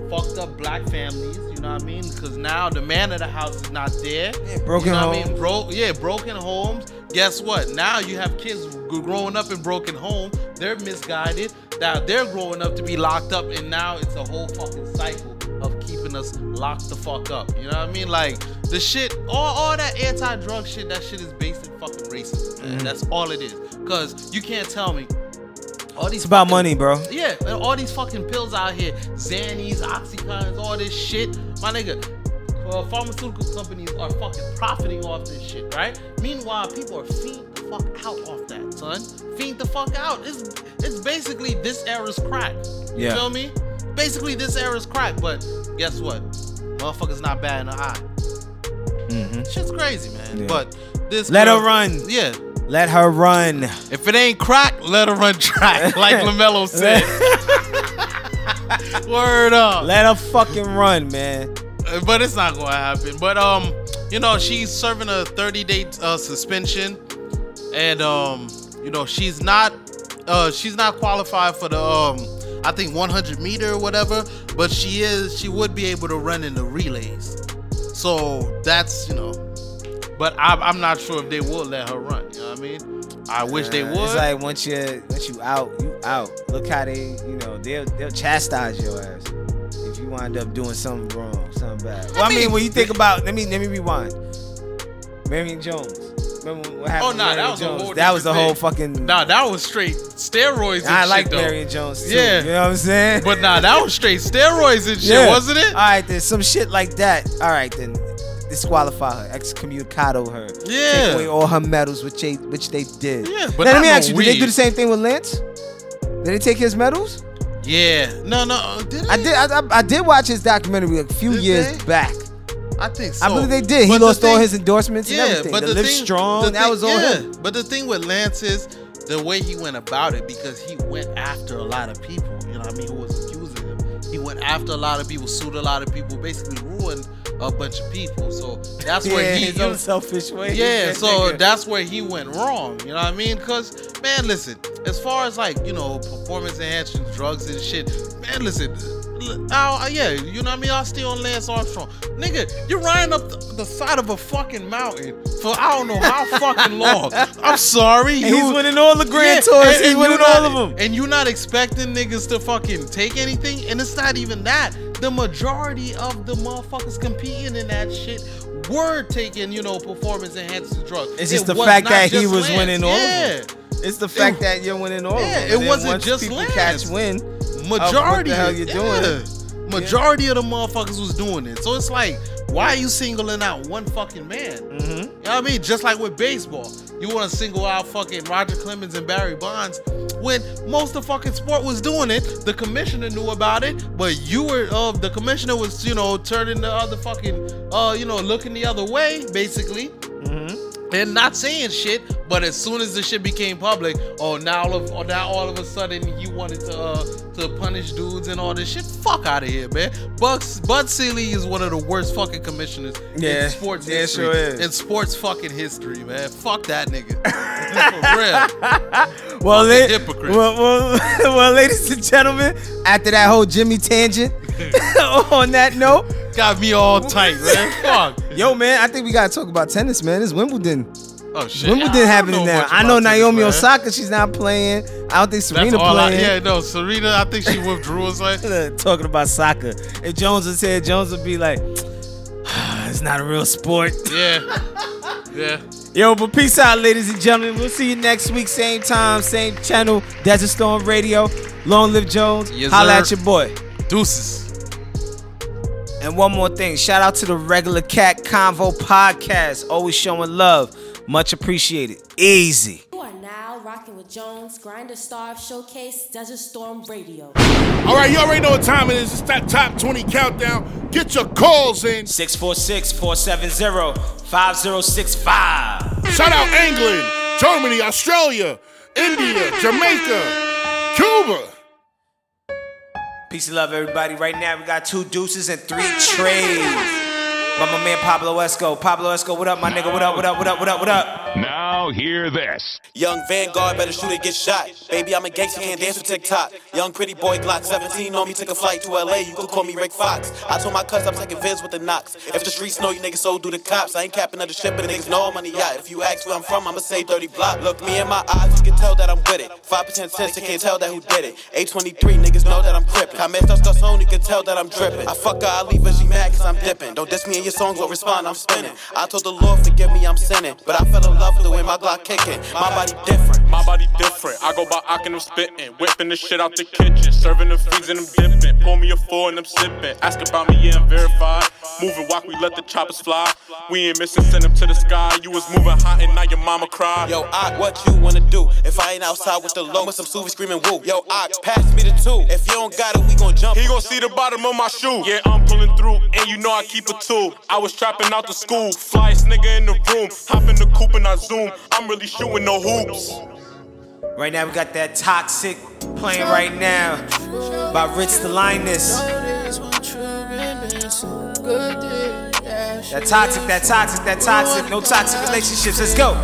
fucked up black families. You know what I mean? Because now the man of the house is not there. Yeah, broken you know what I homes. mean? Bro, yeah, broken homes. Guess what? Now you have kids growing up in broken homes. They're misguided. Now they're growing up to be locked up, and now it's a whole fucking cycle of keeping us locked the fuck up. You know what I mean? Like the shit, all, all that anti-drug shit. That shit is based in fucking racism. Mm-hmm. That's all it is. Cause you can't tell me all these It's about fucking- money, bro. yeah, and all these fucking pills out here, Xannies, Oxycontins, all this shit. My nigga, uh, pharmaceutical companies are fucking profiting off this shit, right? Meanwhile, people are fiend the fuck out off that, son. Fiend the fuck out. It's it's basically this era's crack. You Yeah. feel me? Basically, this era's crack. But guess what? Motherfuckers not bad in the eye. Mm-hmm. Shit's crazy, man. Yeah. But this Let girl- her run. Yeah. Let her run. If it ain't crack, let her run track, like Lamelo said. Word up. Let her fucking run, man. Uh, but it's not gonna happen. But um, you know, she's serving a 30 day uh, suspension, and um, you know, she's not uh, she's not qualified for the um, I think 100 meter or whatever. But she is. She would be able to run in the relays. So that's you know. But I'm, I'm not sure if they will let her run. Know what I mean? I wish they Uh, would. It's like once you once you out, you out. Look how they, you know, they'll they'll chastise your ass if you wind up doing something wrong. something bad. Well, I mean, mean, when you think about, let me let me rewind. Marion Jones. Remember what happened? Oh, to nah, that Marion was a Jones? whole That was the whole fucking. Nah, that was straight steroids and I like. Marion Jones too. Yeah. you know what I'm saying. But nah, that was straight steroids and shit, wasn't it? All right, then some shit like that. All right, then disqualify her, excommunicado her, Yeah. take away all her medals, which they which they did. Yeah, but now, let me ask you: Did they do the same thing with Lance? Did they take his medals? Yeah. No, no. uh, Did I did. I, I, I did watch his documentary a few Did years they? back. I think so. I believe they did. He the lost all his endorsements and Yeah, everything. but the, the Live thing, Strong, the that thing- was all yeah, him. But the thing with Lance is the way he went about it because he went after a lot of people. You know what I mean? Who was accusing him? He went after a lot of people, sued a lot of people, basically ruined a bunch of people. So that's where yeah, he. his you- own selfish way. yeah, so nigga. that's where he went wrong. You know what I mean? Because, man, listen, as far as like, you know, performance enhancing drugs and shit, man, listen, l- uh, yeah, you know what I mean? I'll stay on Lance Armstrong. Nigga, you're riding up the, the side of a fucking mountain for I don't know how fucking long. I'm sorry. And he's winning all the Grand Yeah, Tours. and- he's winning you all of them. And you're not expecting niggas to fucking take anything. And it's not even that. The majority of the motherfuckers competing in that shit were taking, you know, performance enhancing drugs. It's just It the fact that he was Lance. winning all of yeah. It's the fact that you're winning all Yeah, of them. it wasn't just people Lance. catch win. Majority the hell you yeah. doing? Majority of the motherfuckers was doing it. So it's like, why are you singling out one fucking man? Mm-hmm. You know what I mean? Just like with baseball. You want to single out fucking Roger Clemens and Barry Bonds when most of fucking sport was doing it. The commissioner knew about it, but you were uh, the commissioner was, you know, turning the other fucking uh, you know, looking the other way, basically. And not saying shit, but as soon as the shit became public, oh now all of oh, now all of a sudden you wanted to uh, to punish dudes and all this shit. Fuck out of here, man. Bucks Bud Selig is one of the worst fucking commissioners Yeah. in sports Yeah, history. sure is. In sports fucking history, man. Fuck that nigga. For real. Well, la- hypocrites. well, well, well, ladies and gentlemen, after that whole Jimmy tangent, on that note, Got me all tight, man. Fuck. yo, man, I think we gotta talk about tennis, man. It's Wimbledon. Oh shit. Wimbledon happening now. I know about tennis, Naomi. Osaka, she's not playing. I don't think Serena all I, playing. yeah, no, Serena, I think she withdrew or something. Talking about soccer. If Jones would say it, Jones would be like, it's not a real sport. Yeah. Yeah. Yo, but peace out, ladies and gentlemen. We'll see you next week, same time, same channel, Desert Storm Radio. Long live Jones. Yes, Holla sir. at your boy. Deuces. And one more thing, shout out to the Regular Cat Convo podcast. Always showing love. Much appreciated. Easy. You are now rocking with Jones, Grinder Star Showcase, Desert Storm Radio. All right, you already know what time it is. It's that top 20 countdown. Get your calls in. 646 470 5065. Shout out England, Germany, Australia, India, Jamaica, Cuba. Peace and love, everybody. Right now, we got two deuces and three trades. By my man Pablo Esco. Pablo Esco, what up, my nigga? What up, what up, what up, what up, what up? Now hear this. Young Vanguard, better shoot or get shot. Baby, I'm a gangster, can't dance with TikTok. Young pretty boy Glock 17 on me, took a flight to LA. You could call me Rick Fox. I told my cuz I'm taking vids with the knocks. If the streets know you niggas, so do the cops. I ain't capping of the ship, but niggas know I'm on the yacht. If you ask where I'm from, I'ma say 30 block. Look me in my eyes, you can tell that I'm with it. 5% sense, you can't tell that who did it. 823 niggas know that I'm crippin'. I messed up stuff on, you can tell that I'm drippin'. I fuck her, I leave her, she mad cause I'm dippin'. Don't diss me in your songs, won't respond, I'm spinning. I told the Lord, forgive me, I'm sinning. But I fell in love with the way my Glock kicking. My body different. My body different. I go by Ock and I'm spitting. Whipping the shit out the kitchen. Serving the fees and I'm dipping. Pour me a four and I'm sipping. Ask about me, yeah, I'm verified. Moving walk, we let the choppers fly. We ain't missing, send them to the sky. You was moving hot and now your mama cry. Yo, Ock, what you wanna do? If I ain't outside with the low, with some Suvi screaming woo. Yo, Ock, pass me the two. If you don't got it, we gon' jump. He gon' see the bottom of my shoe. Yeah, I'm pulling through, and you know I keep a tool. I was trapping out the school, flyest nigga in the room. Hop in the coupe and I zoom. I'm really shooting no hoops. Right now, we got that toxic playing right now by Rich the Linus. That toxic, that toxic, that toxic. No toxic relationships. Let's go.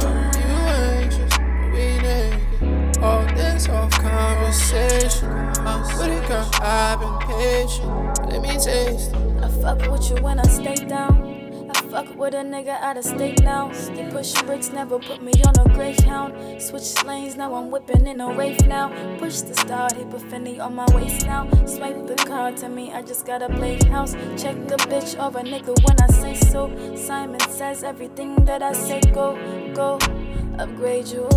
All this off conversation. With it, girl, I've been patient. Let me taste. I fuck with you when I stay down. I Fuck with a nigga out of state now. Keep pushing bricks, never put me on a greyhound. Switch lanes, now I'm whipping in a Wraith now. Push the start, he put Fendi on my waist now. Swipe the card to me, I just got a blade house. Check the bitch over nigga when I say so. Simon says everything that I say go, go, upgrade you.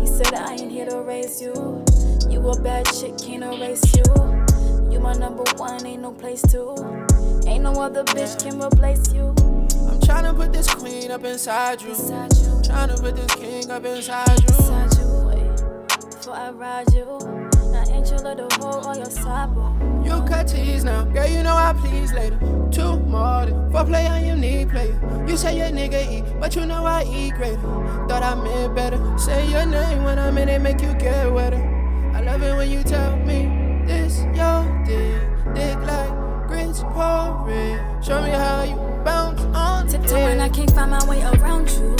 He said I ain't here to raise you. You a bad chick, can't erase you. You my number one, ain't no place to. Ain't no other bitch can replace you. I'm tryna put this queen up inside you. Inside you, Tryna put this king up inside you. inside you, wait, before I ride you. Now ain't your little hoe or your sideboard. You cut tease now, girl. You know I please later. Two more than four play on your knee player. You say your nigga eat, but you know I eat greater. Thought I meant better. Say your name when I'm in it, make you get wetter. I love it when you tell me this your dick, dick like grits pouring. Show me how you bounce on Tiptoeing, I can't find my way around you.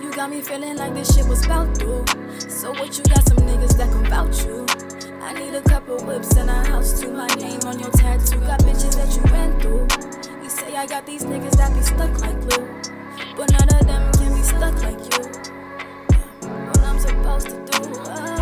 You got me feeling like this shit was about to. So what you got some niggas that can vouch you? I need a couple whips and a house too. My name on your tattoo. Got bitches that you ran through. You say I got these niggas that be stuck like glue. But none of them can be stuck like you. What I'm supposed to do. ah.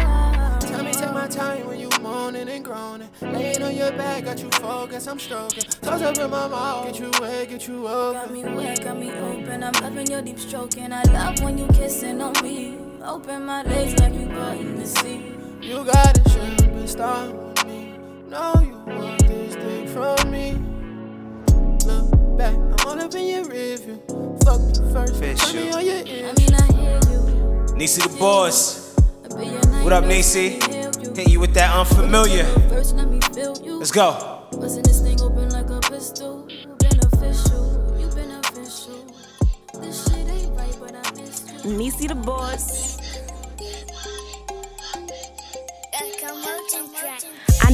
Tell me, take my time when you moaning and groaning. Laying on your back, got you focused, I'm stroking. Toss up in my mouth, get you wet, get you Got open. me wet, got me open. I'm loving your deep stroking. I love when you kissing on me. Open my legs like you in the sea. You got a ship and start with me. Know you want this thing from me. Look back, I'm all up in your review. Fuck me first, Fair put me on your I mean, I hear you. Nisi the boss. I be your What up, nightmare, Nisi? Let me heal you. Hit you with that unfamiliar. First, let me feel you. Let's go. Busting this thing open like a pistol. Beneficial, you beneficial. This shit ain't right, but I miss you. Nisi the boss.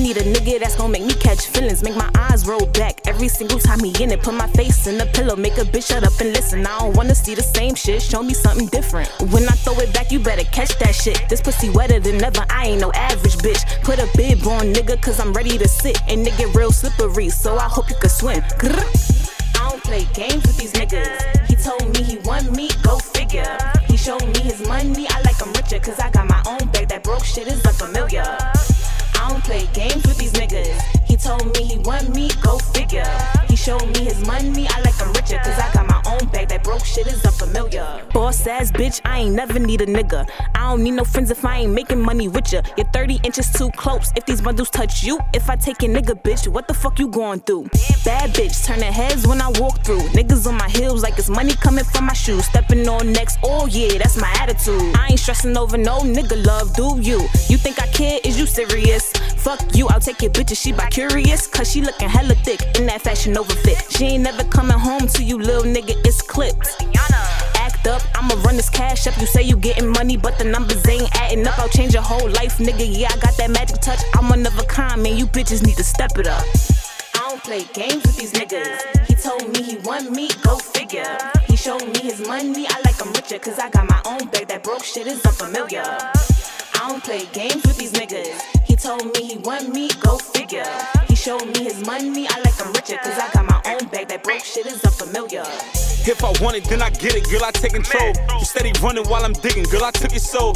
Need a nigga that's gonna make me catch feelings, make my eyes roll back every single time he in it. Put my face in the pillow, make a bitch shut up and listen. I don't wanna see the same shit, show me something different. When I throw it back, you better catch that shit. This pussy wetter than ever, I ain't no average bitch. Put a bib on nigga, cause I'm ready to sit. And nigga real slippery, so I hope you can swim. I don't play games with these niggas. He told me he want me, go figure. He showed me his money, I like him richer, cause I got my own bag. That broke shit is unfamiliar. Don't play games with these niggas. He told me he want me, go figure. He showed me his money, I like him richer, cause I got my That broke shit is unfamiliar. Boss ass bitch, I ain't never need a nigga. I don't need no friends if I ain't making money with ya. You're 30 inches too close. If these bundles touch you, if I take your nigga, bitch, what the fuck you going through? Bad bitch, turning heads when I walk through. Niggas on my heels like it's money coming from my shoes. Stepping on next, oh yeah, that's my attitude. I ain't stressing over no nigga love, do you? You think I care? Is you serious? Fuck you, I'll take your bitch if she by curious. Cause she looking hella thick in that fashion over fit. She ain't never coming home to you, little nigga, it's clipped. Act up, I'ma run this cash up. You say you getting money, but the numbers ain't adding up. I'll change your whole life, nigga. Yeah, I got that magic touch. I'm one of a kind, man. You bitches need to step it up. I don't play games with these niggas. He told me he want me, go figure. He showed me his money, I like him richer, cause I got my own bag. That broke shit is unfamiliar. I don't play games with these niggas. He told me he want me, go figure. He showed me his money, I like him richer, cause I got my bag. That broke shit is unfamiliar. If I want it, then I get it, girl. I take control. You steady running while I'm digging, girl. I took your soul.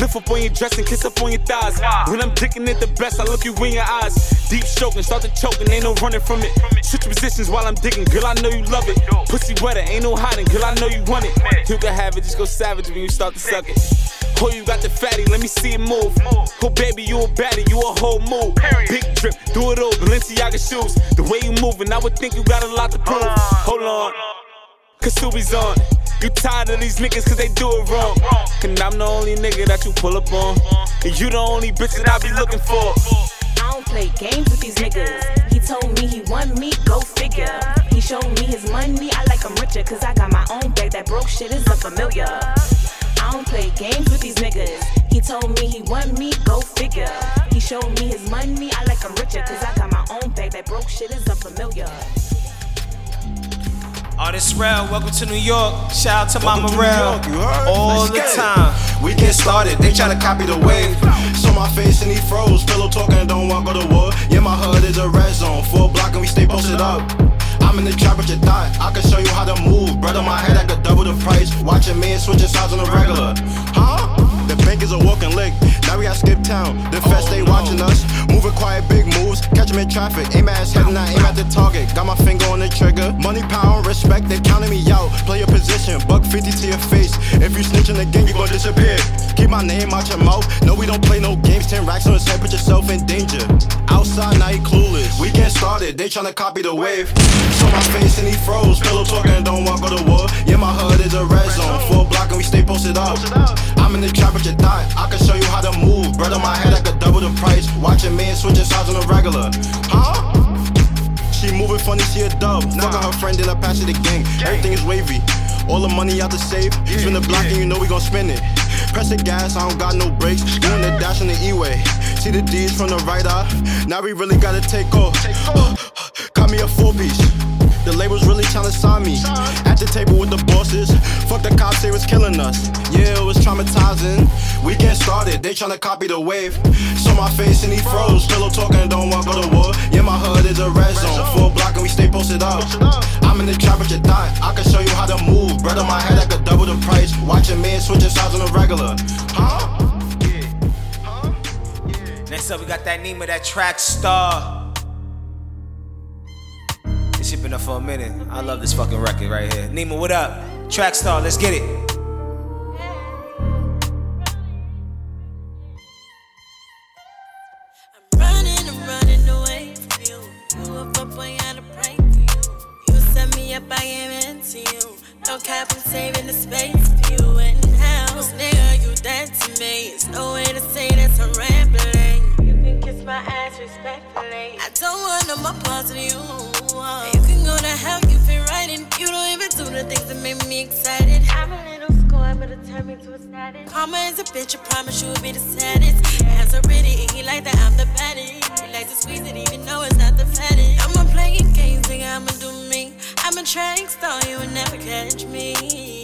Lift up on your dress and kiss up on your thighs. When I'm digging it the best, I look you in your eyes. Deep stroking, start to choking, ain't no running from it. Switch positions while I'm digging, girl. I know you love it. Pussy wetter, ain't no hiding, girl. I know you want it. You can have it, just go savage when you start to suck it. Oh, you got the fatty, let me see it move. Oh, baby, you a baddie, you a whole move. Big drip, do it all, Balenciaga shoes. The way you moving, I would think you got a lot to prove. Hold on. Kasubi's on. You tired of these niggas cause they do it wrong. And I'm the only nigga that you pull up on. And you the only bitch that I be looking for. I don't play games with these niggas. He told me he want me, go figure. He showed me his money, I like him richer, cause I got my own bag. That broke shit is unfamiliar. I don't play games with these niggas. He told me he want me, go figure. He showed me his money, I like him richer, cause I got my own bag. That broke shit is unfamiliar. Artist Rel, welcome to New York. Shout out to Mama Welcome to Rel. York. All Let's the time. We get started, they try to copy the wave. Saw my face and he froze. Pillow talking, don't want go to war. Yeah, my hood is a red zone. Full block and we stay posted up. I'm in the trap with your thought. I can show you how to move. On my head, I could double the price. Watching me and switching sides on the regular. Huh? The bank is a walking lick. Now we got skip town. The fest they watching us. Moving quiet, big moves. Catch 'em in traffic. Aim at his head and aim at the target. Got my finger on the trigger. Money, power, respect. They counting me out. Play your position. Buck 50 to your face. If you snitching again, you gon' disappear. Keep my name out your mouth. No, we don't play no games. 10 racks on his head. Put yourself in danger. Outside, now he clueless. We get started. They tryna copy the wave. Saw my face and he froze. Pillow talking, don't want go to war. Yeah, my hood is a red zone. Full block and we stay posted up. I'm in the trap with your thought. I can show you how to move. On my head, I could double the price. Watching me and switching sides on the regular. Huh? She moving funny, she a dub. Fucking her friend, then I pass it the gang. Everything is wavy. All the money out the safe. Spin the block and you know we gon' spin it. Press the gas, I don't got no brakes. Doing the dash on the E-way. See the D's from the right eye. Now we really gotta take off. Got me a four piece. The labels really tryna sign me. At the table with the bosses. Fuck the cops, they was killing us. Yeah, it was traumatizing. We get started, they tryna copy the wave. Saw my face and he froze. Pillow talking, don't want go to war. Yeah, my hood is a red zone. Full block and we stay posted up. I'm in the trap with your thought. I can show you how to move. Bread on my head, I could double the price. Watching me and switching sides on the regular. Huh? Next up, we got that name of that track star. This shit been up for a minute. I love this fucking record right here. Nima, what up? Track star, let's get it. It's no way to say rambling. You can kiss my ass respectfully. I don't want no more parts of you. You can go to hell, you feel right, and you don't even do the things that make me excited. I'm a little score, but it turned me to a status. Karma is a bitch, I promise you will be the saddest. Hands are pretty, and he like that I'm the baddest. He like to squeeze it, even though it's not the fattest. I'm a playing games, think I'ma do me. I'm a track star, you will never catch me.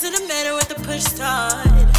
To the metal with the push start.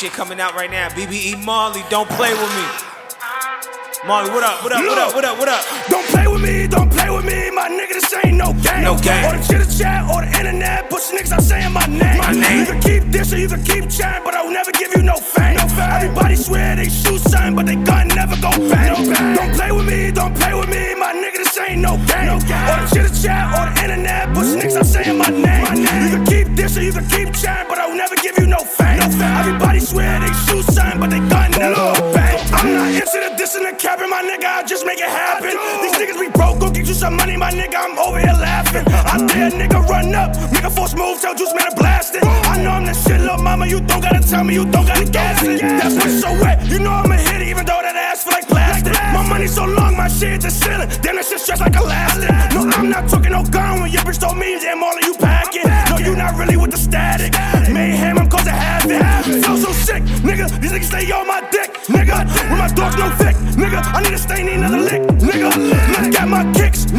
Shit coming out right now. BBE Marley, don't play with me. Marley, what up? What up? What up? What up? What up? Don't play with me, don't play with me, my nigga. This ain't no game. No game. Or the chitter chat, or the internet, push niggas out saying my name. My name. You can keep this or you can keep chatting, but I will never give you no fame. No fame. Everybody swear they shoot something, but they gun never go bang. No bang. Don't play with me, don't play with me, my nigga. This ain't no game. No game. Or the some money, my nigga. I'm over here laughing. I dare nigga run up, make a force move, tell Juice Man to blast it. I know I'm the shit, little mama. You don't gotta tell me, you don't gotta gas it. That pussy so wet, you know I'm a hit, even though that ass feel like plastic. My money so long, my shit just ceiling. Then that shit stretch like elastic. No, I'm not talking no gun when your bitch told me, damn, all of you packing. No, you not really with the static. Mayhem, I'm causing havoc. Feel so sick, nigga. These niggas stay on my dick, nigga. With my dogs no thick, nigga. I need to stay need another lick,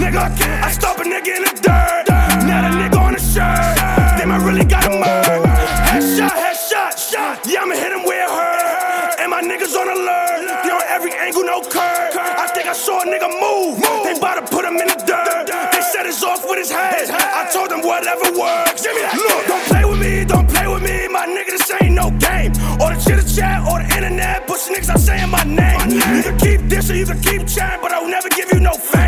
nigga. I stop a nigga in the dirt. Now the nigga on the shirt. Damn, I really got him murdered. Headshot, headshot, shot. Yeah, I'ma hit him where it hurt. And my niggas on alert. They on every angle, no curve. I think I saw a nigga move. They bout to put him in the dirt. They said it's off with his head. I told them whatever works. Look, don't play with me, don't play with me, my nigga. This ain't no game. Or the chitter chat, or the internet. Pussy niggas out saying my name. You can keep this or you can keep chatting, but I will never give you no fame.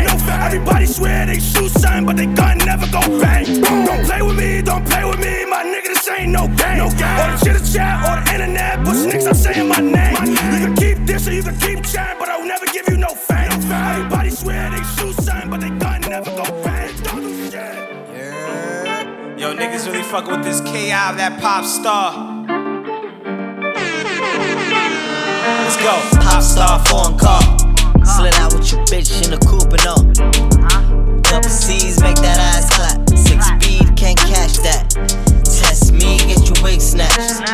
Everybody swear they shoot something, but they gun never go bang. Boom. Don't play with me, don't play with me, my nigga, this ain't no game. No game. Or the chitter chat, or the internet, push niggas, are saying my name. my name. You can keep this or you can keep chatting, but I'll never give you no fame. No fame. Everybody swear they shoot something, but they gun never go bang. Don't do shit. Yeah. Yo, niggas really fucking with this KI of that pop star. Let's go. Pop star, foreign car. Slid out with your bitch in the coupe and all. Double C's make that ass clap. Six speed, can't catch that. Test me, get your wig snatched.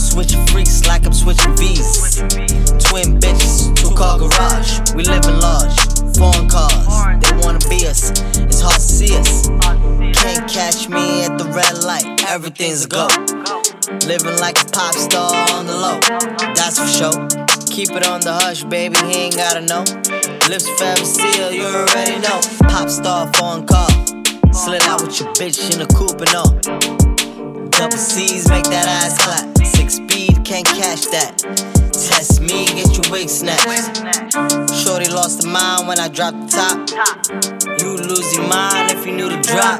Switching freaks like I'm switching V's. Twin bitches, two car garage. We live in large, foreign cars. They wanna be us, it's hard to see us. Can't catch me at the red light, everything's a go. Living like a pop star on the low, that's for sure. Keep it on the hush, baby, he ain't gotta know. Lips forever sealed, you already know. Pop star phone call. Slid out with your bitch in the coupe and all. Double C's make that ass clap. Six speed, can't catch that. Test me, get your wig snatched. Shorty lost her mind when I dropped the top. You lose your mind if you knew the drop.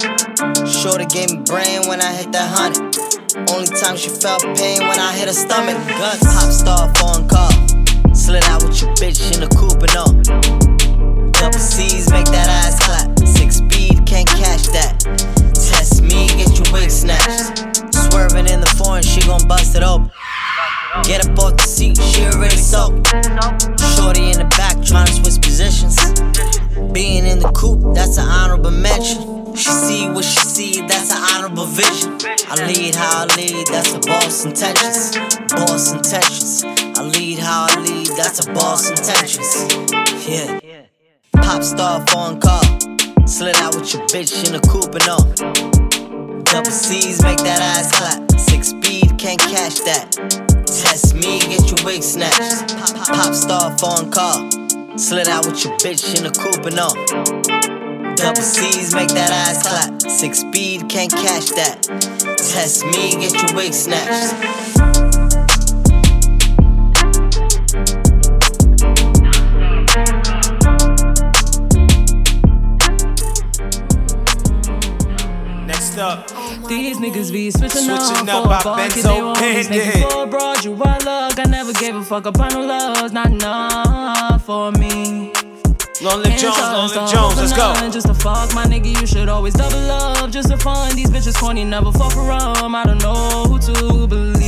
Shorty gave me brain when I hit that hundred. Only time she felt pain when I hit her stomach. Guns, pop star, phone car. Slid out with your bitch in the coupe and all. Double C's make that ass clap. Six speed, can't catch that. Test me, get your wig snatched. Swerving in the foreign, she gon' bust it open. Get up off the seat, she already soaked. Shorty in the back trying to switch positions. Being in the coupe, that's an honorable mention. She see what she see, that's an honorable vision. I lead how I lead, that's a boss intentions. Boss intentions. I lead how I lead, that's a boss intentions. Yeah. Pop star foreign car. Slid out with your bitch in the coupe and all. Double C's make that ass clap. Six speed, can't catch that. Test me, get your wig snatched. Pop star foreign car. Slid out with your bitch in the coupe and all. Double C's make that ass clap. Six speed, can't catch that. Test me, get your wig snatched. Up. These niggas be switching, Switching up, up for a. Benzo They want me for a broad. You I love. I never gave a fuck about no loves. Not enough for me. Long live Jones, long live Jones, let's go. Just to fuck my nigga, you should always double up. Just to fun. These bitches corny, never for rum. I don't know who to believe.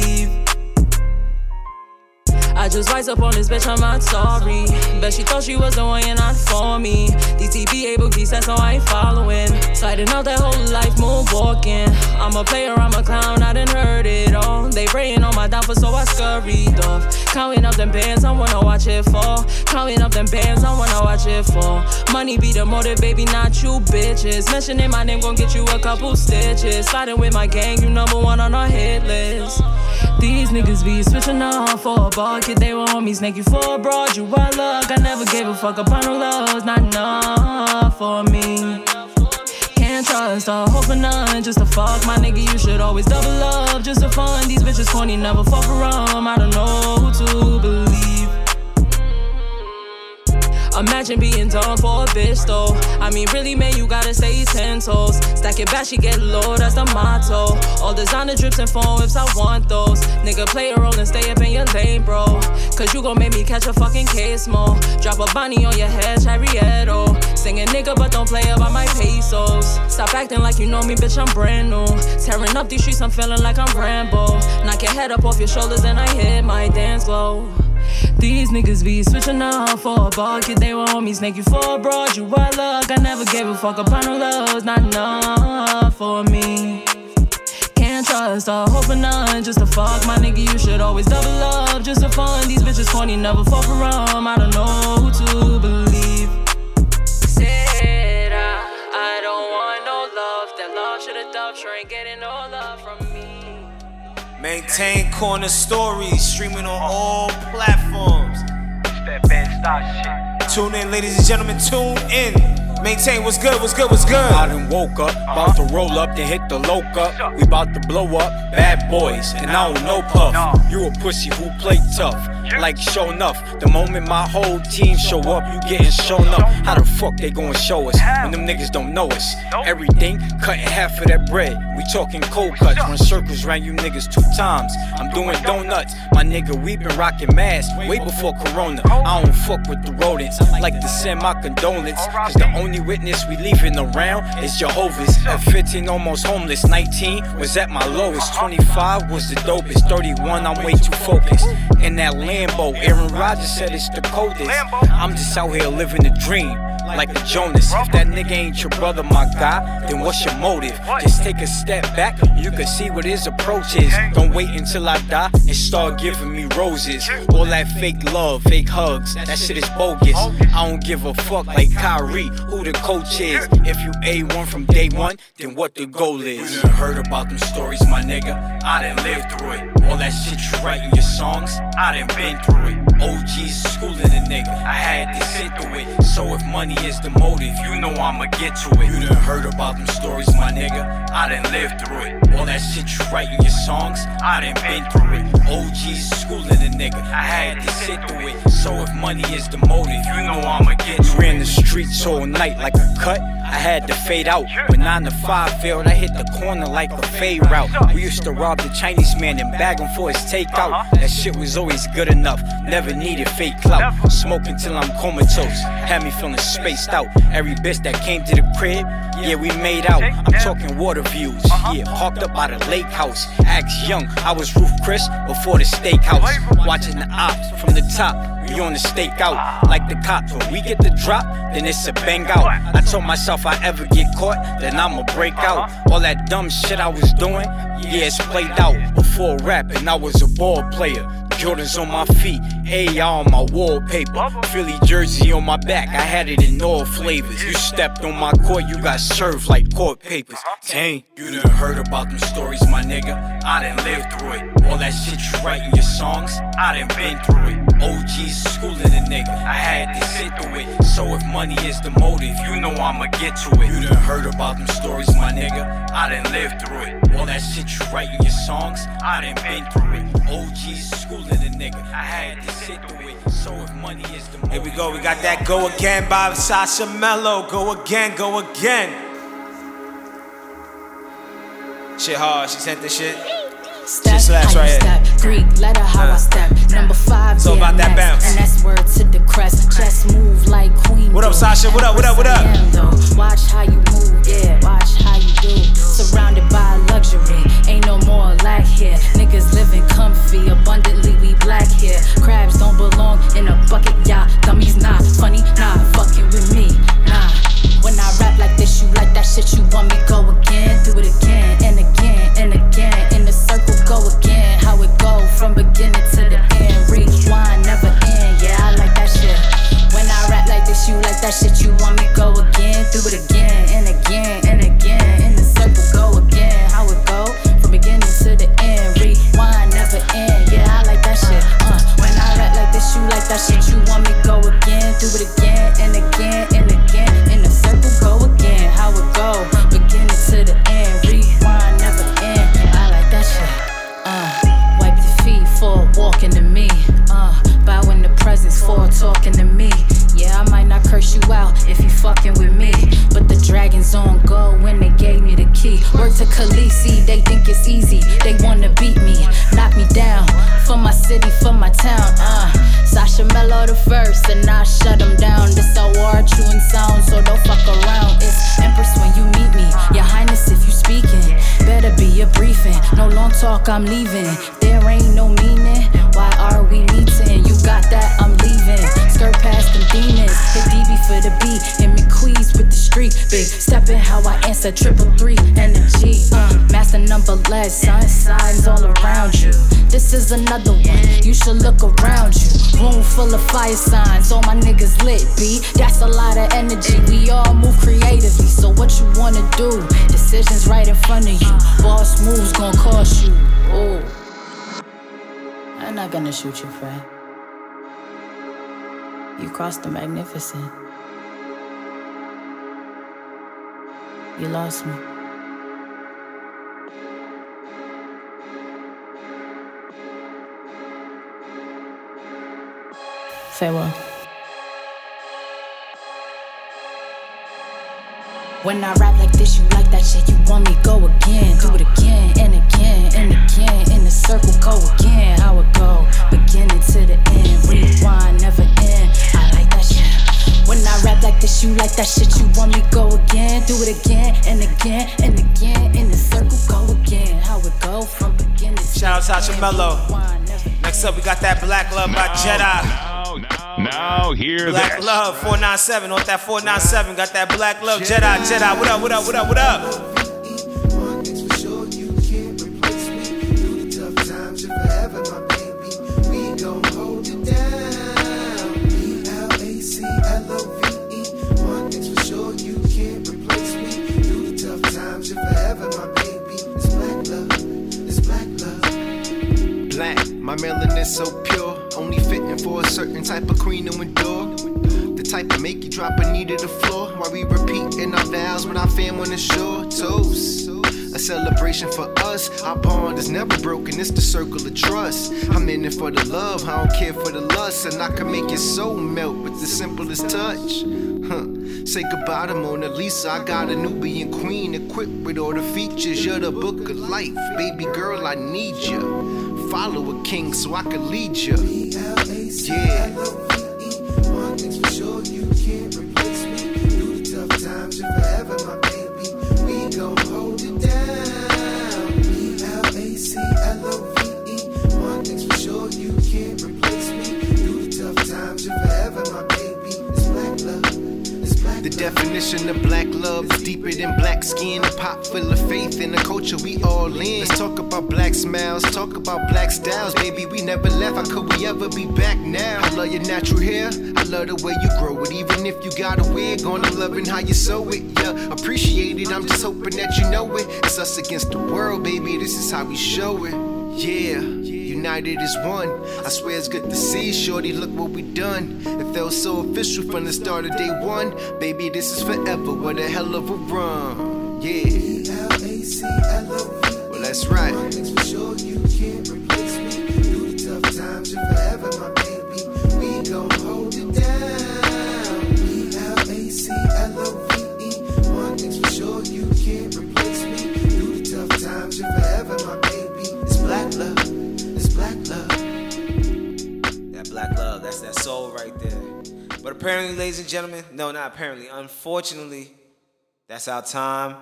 Just rise up on this bitch, I'm not sorry. Bet she thought she was the one, you're not for me. DTB able, he said, so I ain't following. Sliding out that whole life, moonwalking. I'm a player, I'm a clown, I done heard it all. They praying on my downfall, so I scurried off. Counting up them bands, I wanna watch it fall. Counting up them bands, I wanna watch it fall. Money be the motive, baby, not you bitches. Mentioning my name gon' get you a couple stitches. Sliding with my gang, you number one on our hit list. These niggas be switching up for a bucket. They were homies, snake you for a broad. You I luck. I never gave a fuck about no loves. Not enough for me. Can't trust a hope for none. Just to fuck my nigga, you should always double up. Just to fun. These bitches corny, never fuck around. I don't know who to believe. Imagine being done for a bitch though. I mean, really, man, you gotta stay ten toes. Stack it back, she get low, that's the motto. All designer drips and phone whips, I want those. Nigga, play a role and stay up in your lane, bro. Cause you gon' make me catch a fucking case more. Drop a bunny on your head, Charrieto. Sing a nigga, but don't play about my pesos. Stop acting like you know me, bitch, I'm brand new. Tearing up these streets, I'm feeling like I'm Rambo. Knock your head up off your shoulders, and I hit my dance glow. These niggas be switching up for a bucket. They were homies, snake you for a broad. You I luck. I never gave a fuck about no loves. Not enough for me. Can't trust a hope for none. Just to fuck my nigga, you should always double up. Just to fun. These bitches corny, never fall for rum. I don't know who to believe. Said I, I don't want no love. That love should have dubbed. Sure ain't getting no love me. Maintain corner stories, streaming on all platforms. Tune in, ladies and gentlemen, tune in. Maintain what's good, what's good, what's good. I done woke up, about to roll up, then hit the loca. We about to blow up, bad boys, and I don't know puff. You a pussy who play tough, like show enough. The moment my whole team show up, you getting shown up. How the fuck they gonna show us when them niggas don't know us? Everything cutting half of that bread. We talking cold cuts, run circles round you niggas two times. I'm doing donuts, my nigga. We been rocking masks way before Corona. I don't fuck with the rodents, like to send my condolence, cause the only only witness we leaving around is Jehovah's. At 15, almost homeless. 19 was at my lowest. 25 was the dopest. 31, I'm way too focused. In that Lambo, Aaron Rodgers said it's the coldest. I'm just out here living the dream. Like the Jonas. If that nigga ain't your brother, my guy, then what's your motive? Just take a step back, you can see what his approach is. Don't wait until I die and start giving me roses. All that fake love, fake hugs, that shit is bogus. I don't give a fuck like Kyrie, who the coach is. If you A1 from day one, then what the goal is. You heard about them stories, my nigga. I done lived through it. All that shit you write in your songs, I done been through it. OG's schooling a nigga, I had to sit through it. So if money is the motive, you know I'ma get to it. You done heard about them stories, my nigga. I done lived through it. All that shit you write in your songs, I done been through it. OG's schooling a nigga, I had to sit through it. So if money is the motive, you know I'ma get to it. Ran the streets all night like a cut. I had to fade out. When 9 to 5 failed, I hit the corner like a fade route. We used to rob the Chinese man and bag him for his takeout. Uh-huh. That shit was always good enough, never needed fake clout. Smoking till I'm comatose, had me feeling spaced out. Every bitch that came to the crib, yeah, we made out. I'm talking water views, yeah, parked up by the lake house. Axe young, I was Ruth's Chris before the steakhouse. Watching the ops from the top. We on the stakeout like the cops. When we get the drop, then it's a bang out. I told myself I ever get caught, then I'ma break out. All that dumb shit I was doing, yeah, it's played out. Before rapping, I was a ball player. Jordans on my feet, AR on my wallpaper. Philly jersey on my back, I had it in all flavors. You stepped on my court, you got served like court papers. Dang, you done heard about them stories, my nigga. I done lived through it. All that shit you write in your songs, I done been through it. OG's schooling a nigga, I had to sit through it. So if money is the motive, you know I'ma get to it. You done heard about them stories, my nigga. I done lived through it. All that shit you write in your songs, I done been through it. OG's schooling a nigga, I had to sit through it. So if money is the Here we go. We got that "Go Again" by Sasha Mello. Go again, go again. Shit hard. She sent this shit. Step, slaps right you here. step, Greek letter, how I Uh. step. Number five, It's all about that DMX, bounce. And that's word to the crest. Just move like Queen. What up. Sasha? What up, what up, what up? Am. Watch how you move, yeah. Watch how you do. Surrounded by luxury, ain't no more lack here. Niggas living comfy, abundantly we black here. Crabs don't belong in a bucket, y'all. Dummies not funny, nah, fucking with me, nah. When I rap like this, you like that shit, you want me go again, do it again and again shoot you, Fred. You crossed the magnificent. You lost me. Farewell. When I rap like this, you like that shit. You want me go again, do it again and again and again. In the circle, go again. How it go? Beginning to the end, rewind, never end. I like that shit. When I rap like this, you like that shit, you want me go again. Do it again and again and again. In the circle, go again. How it go from beginning. Shout out to Mello. Next up, we got that Black Love by Jedi. Now hear Black this. Love 497 on that 497. Got that Black Love Jedi. Jedi, what up, what up, what up, what up? You can replace me Through the tough times and forever my baby We don't hold it down E L A C L O V Ex for sure you can't replace me through the tough times and forever my baby It's black, love It's black love Black my melanin so pure, only fitting for a certain type of queen to endure. The type to make you drop a knee to the floor while we repeating our vows with our fam on the shore. Toast. A celebration for us. Our bond is never broken, it's the circle of trust. I'm in it for the love, I don't care for the lust. And I can make your soul melt with the simplest touch. Huh. Say goodbye to Mona Lisa. I got a Nubian queen equipped with all the features. You're the book of life. Baby girl, I need you. Follow a king so I can lead you. Yeah. One thing's for sure, you can't replace me. Through the tough times and forever, my baby. We gon' hold it down. B L A C L O V E. One thing's for sure, you can't replace me. Through the tough times and forever, my baby. It's black love. The definition of black love is deeper than black skin. A pot full of faith in the culture we all in. Let's talk about black smiles, talk about black styles. Baby, we never left. How could we ever be back now? I love your natural hair. I love the way you grow it. Even if you got a wig on, I'm loving how you sew it. Yeah, appreciate it. I'm just hoping that you know it. It's us against the world, baby. This is how we show it. Yeah, united as one. I swear it's good to see, shorty. Look what we done. It felt so official from the start of day one. Baby, this is forever. What a hell of a run. Yeah. Well, that's right. For sure, you can't replace me. Through the tough times and forever, my baby. We gon' hold it down. One thing's for sure, you can't replace me. Through the tough times and forever, my baby. It's black love. Black love, that's that soul right there. But apparently, ladies and gentlemen, no, not apparently, unfortunately, that's our time.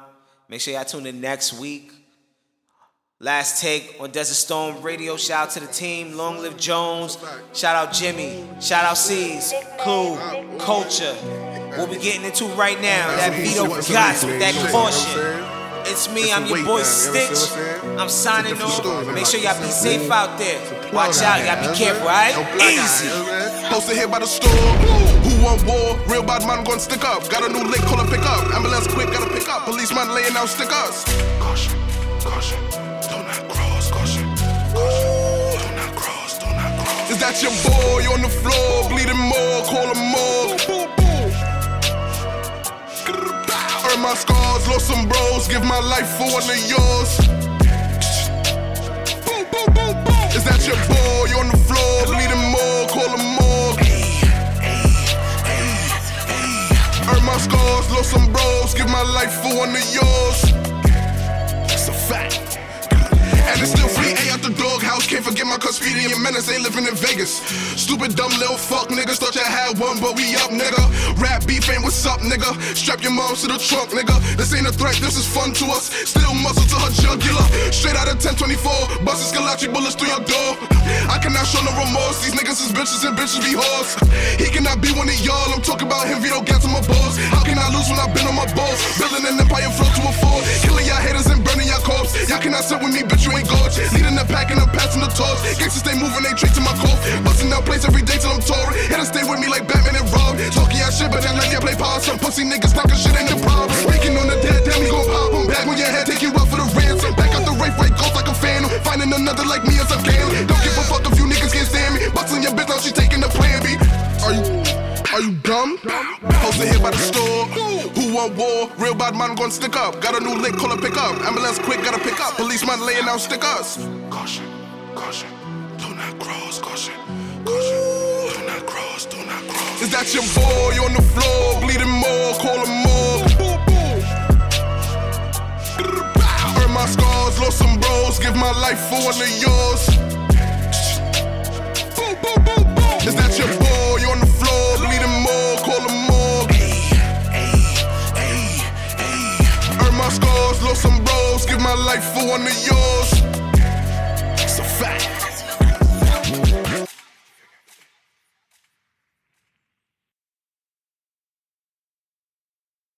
Make sure y'all tune in next week. Last take on Desert Storm Radio. Shout out to the team. Long live Jones. Shout out Jimmy. Shout out C's. Cool. Culture. What we getting into right now. That Vito Gots with that caution. It's me, I'm your boy Stitch. I'm signing off. Make sure y'all be safe out there. Watch out, y'all be careful, alright? Easy. Posted here by the store. Who want war? Real bad man gon' stick up. Got a new lick, call a pick up. Ambulance quick, gotta pick up. Policeman laying out stickers. Caution, caution. Do not cross, caution. Caution. Do not cross, do not cross. Is that your boy on the floor? Bleeding more, call him more. My scars, lost some bros. Give my life for one of yours. Is that your boy on the floor? Bleeding more, call him more. Earn my scars, lost some bros. Give my life for one of yours. It's a fact. And it's still free A out the doghouse. Can't forget my custodian menace. Ain't living in Vegas. Stupid, dumb little fuck niggas. Thought you had one, but we up, nigga. Rap beef ain't what's up, nigga. Strap your moms to the trunk, nigga. This ain't a threat, this is fun to us. Still muscle to her jugular. Straight out of 1024. Busting Scalacci bullets through your door. I cannot show no remorse. These niggas is bitches and bitches be whores. He cannot be one of y'all. I'm talking about him, Vito got to my balls. How can I lose when I've been on my balls? Building an empire, flow to a fall. Killing y'all haters and burning y'all. Cannot sit with me, bitch, you ain't gorge. Leading the pack and I'm passing the torch. Gangsters stay moving, they treat to my cough. Busting out plays every day till I'm touring. Haters stay with me like Batman and Rob. Talking y'all shit, but y'all let y'all play power. Some pussy niggas talking shit ain't the problem. Speaking on the dead, damn, we gon' pop. Back on your head, take you out for the ransom. Back out the rape, right, ghost like a phantom. Finding another like me as a can. Don't give a fuck if you niggas can't stand me. Busting your bitch, now she taking the plan B. Are you, are you dumb? Posted here by the store. Who want war? Real bad man gon' stick up. Got a new lick, call a pick up. Ambulance quick, gotta pick up. Policeman laying out stickers. Caution, caution. Do not cross, caution. Caution. Do not cross, do not cross. Is that your boy on the floor? Bleeding more, call him more. Earn my scars, lost some bros. Give my life for one of yours. Is that your boy scars, lost some bros, give my life for one of yours. It's a fact.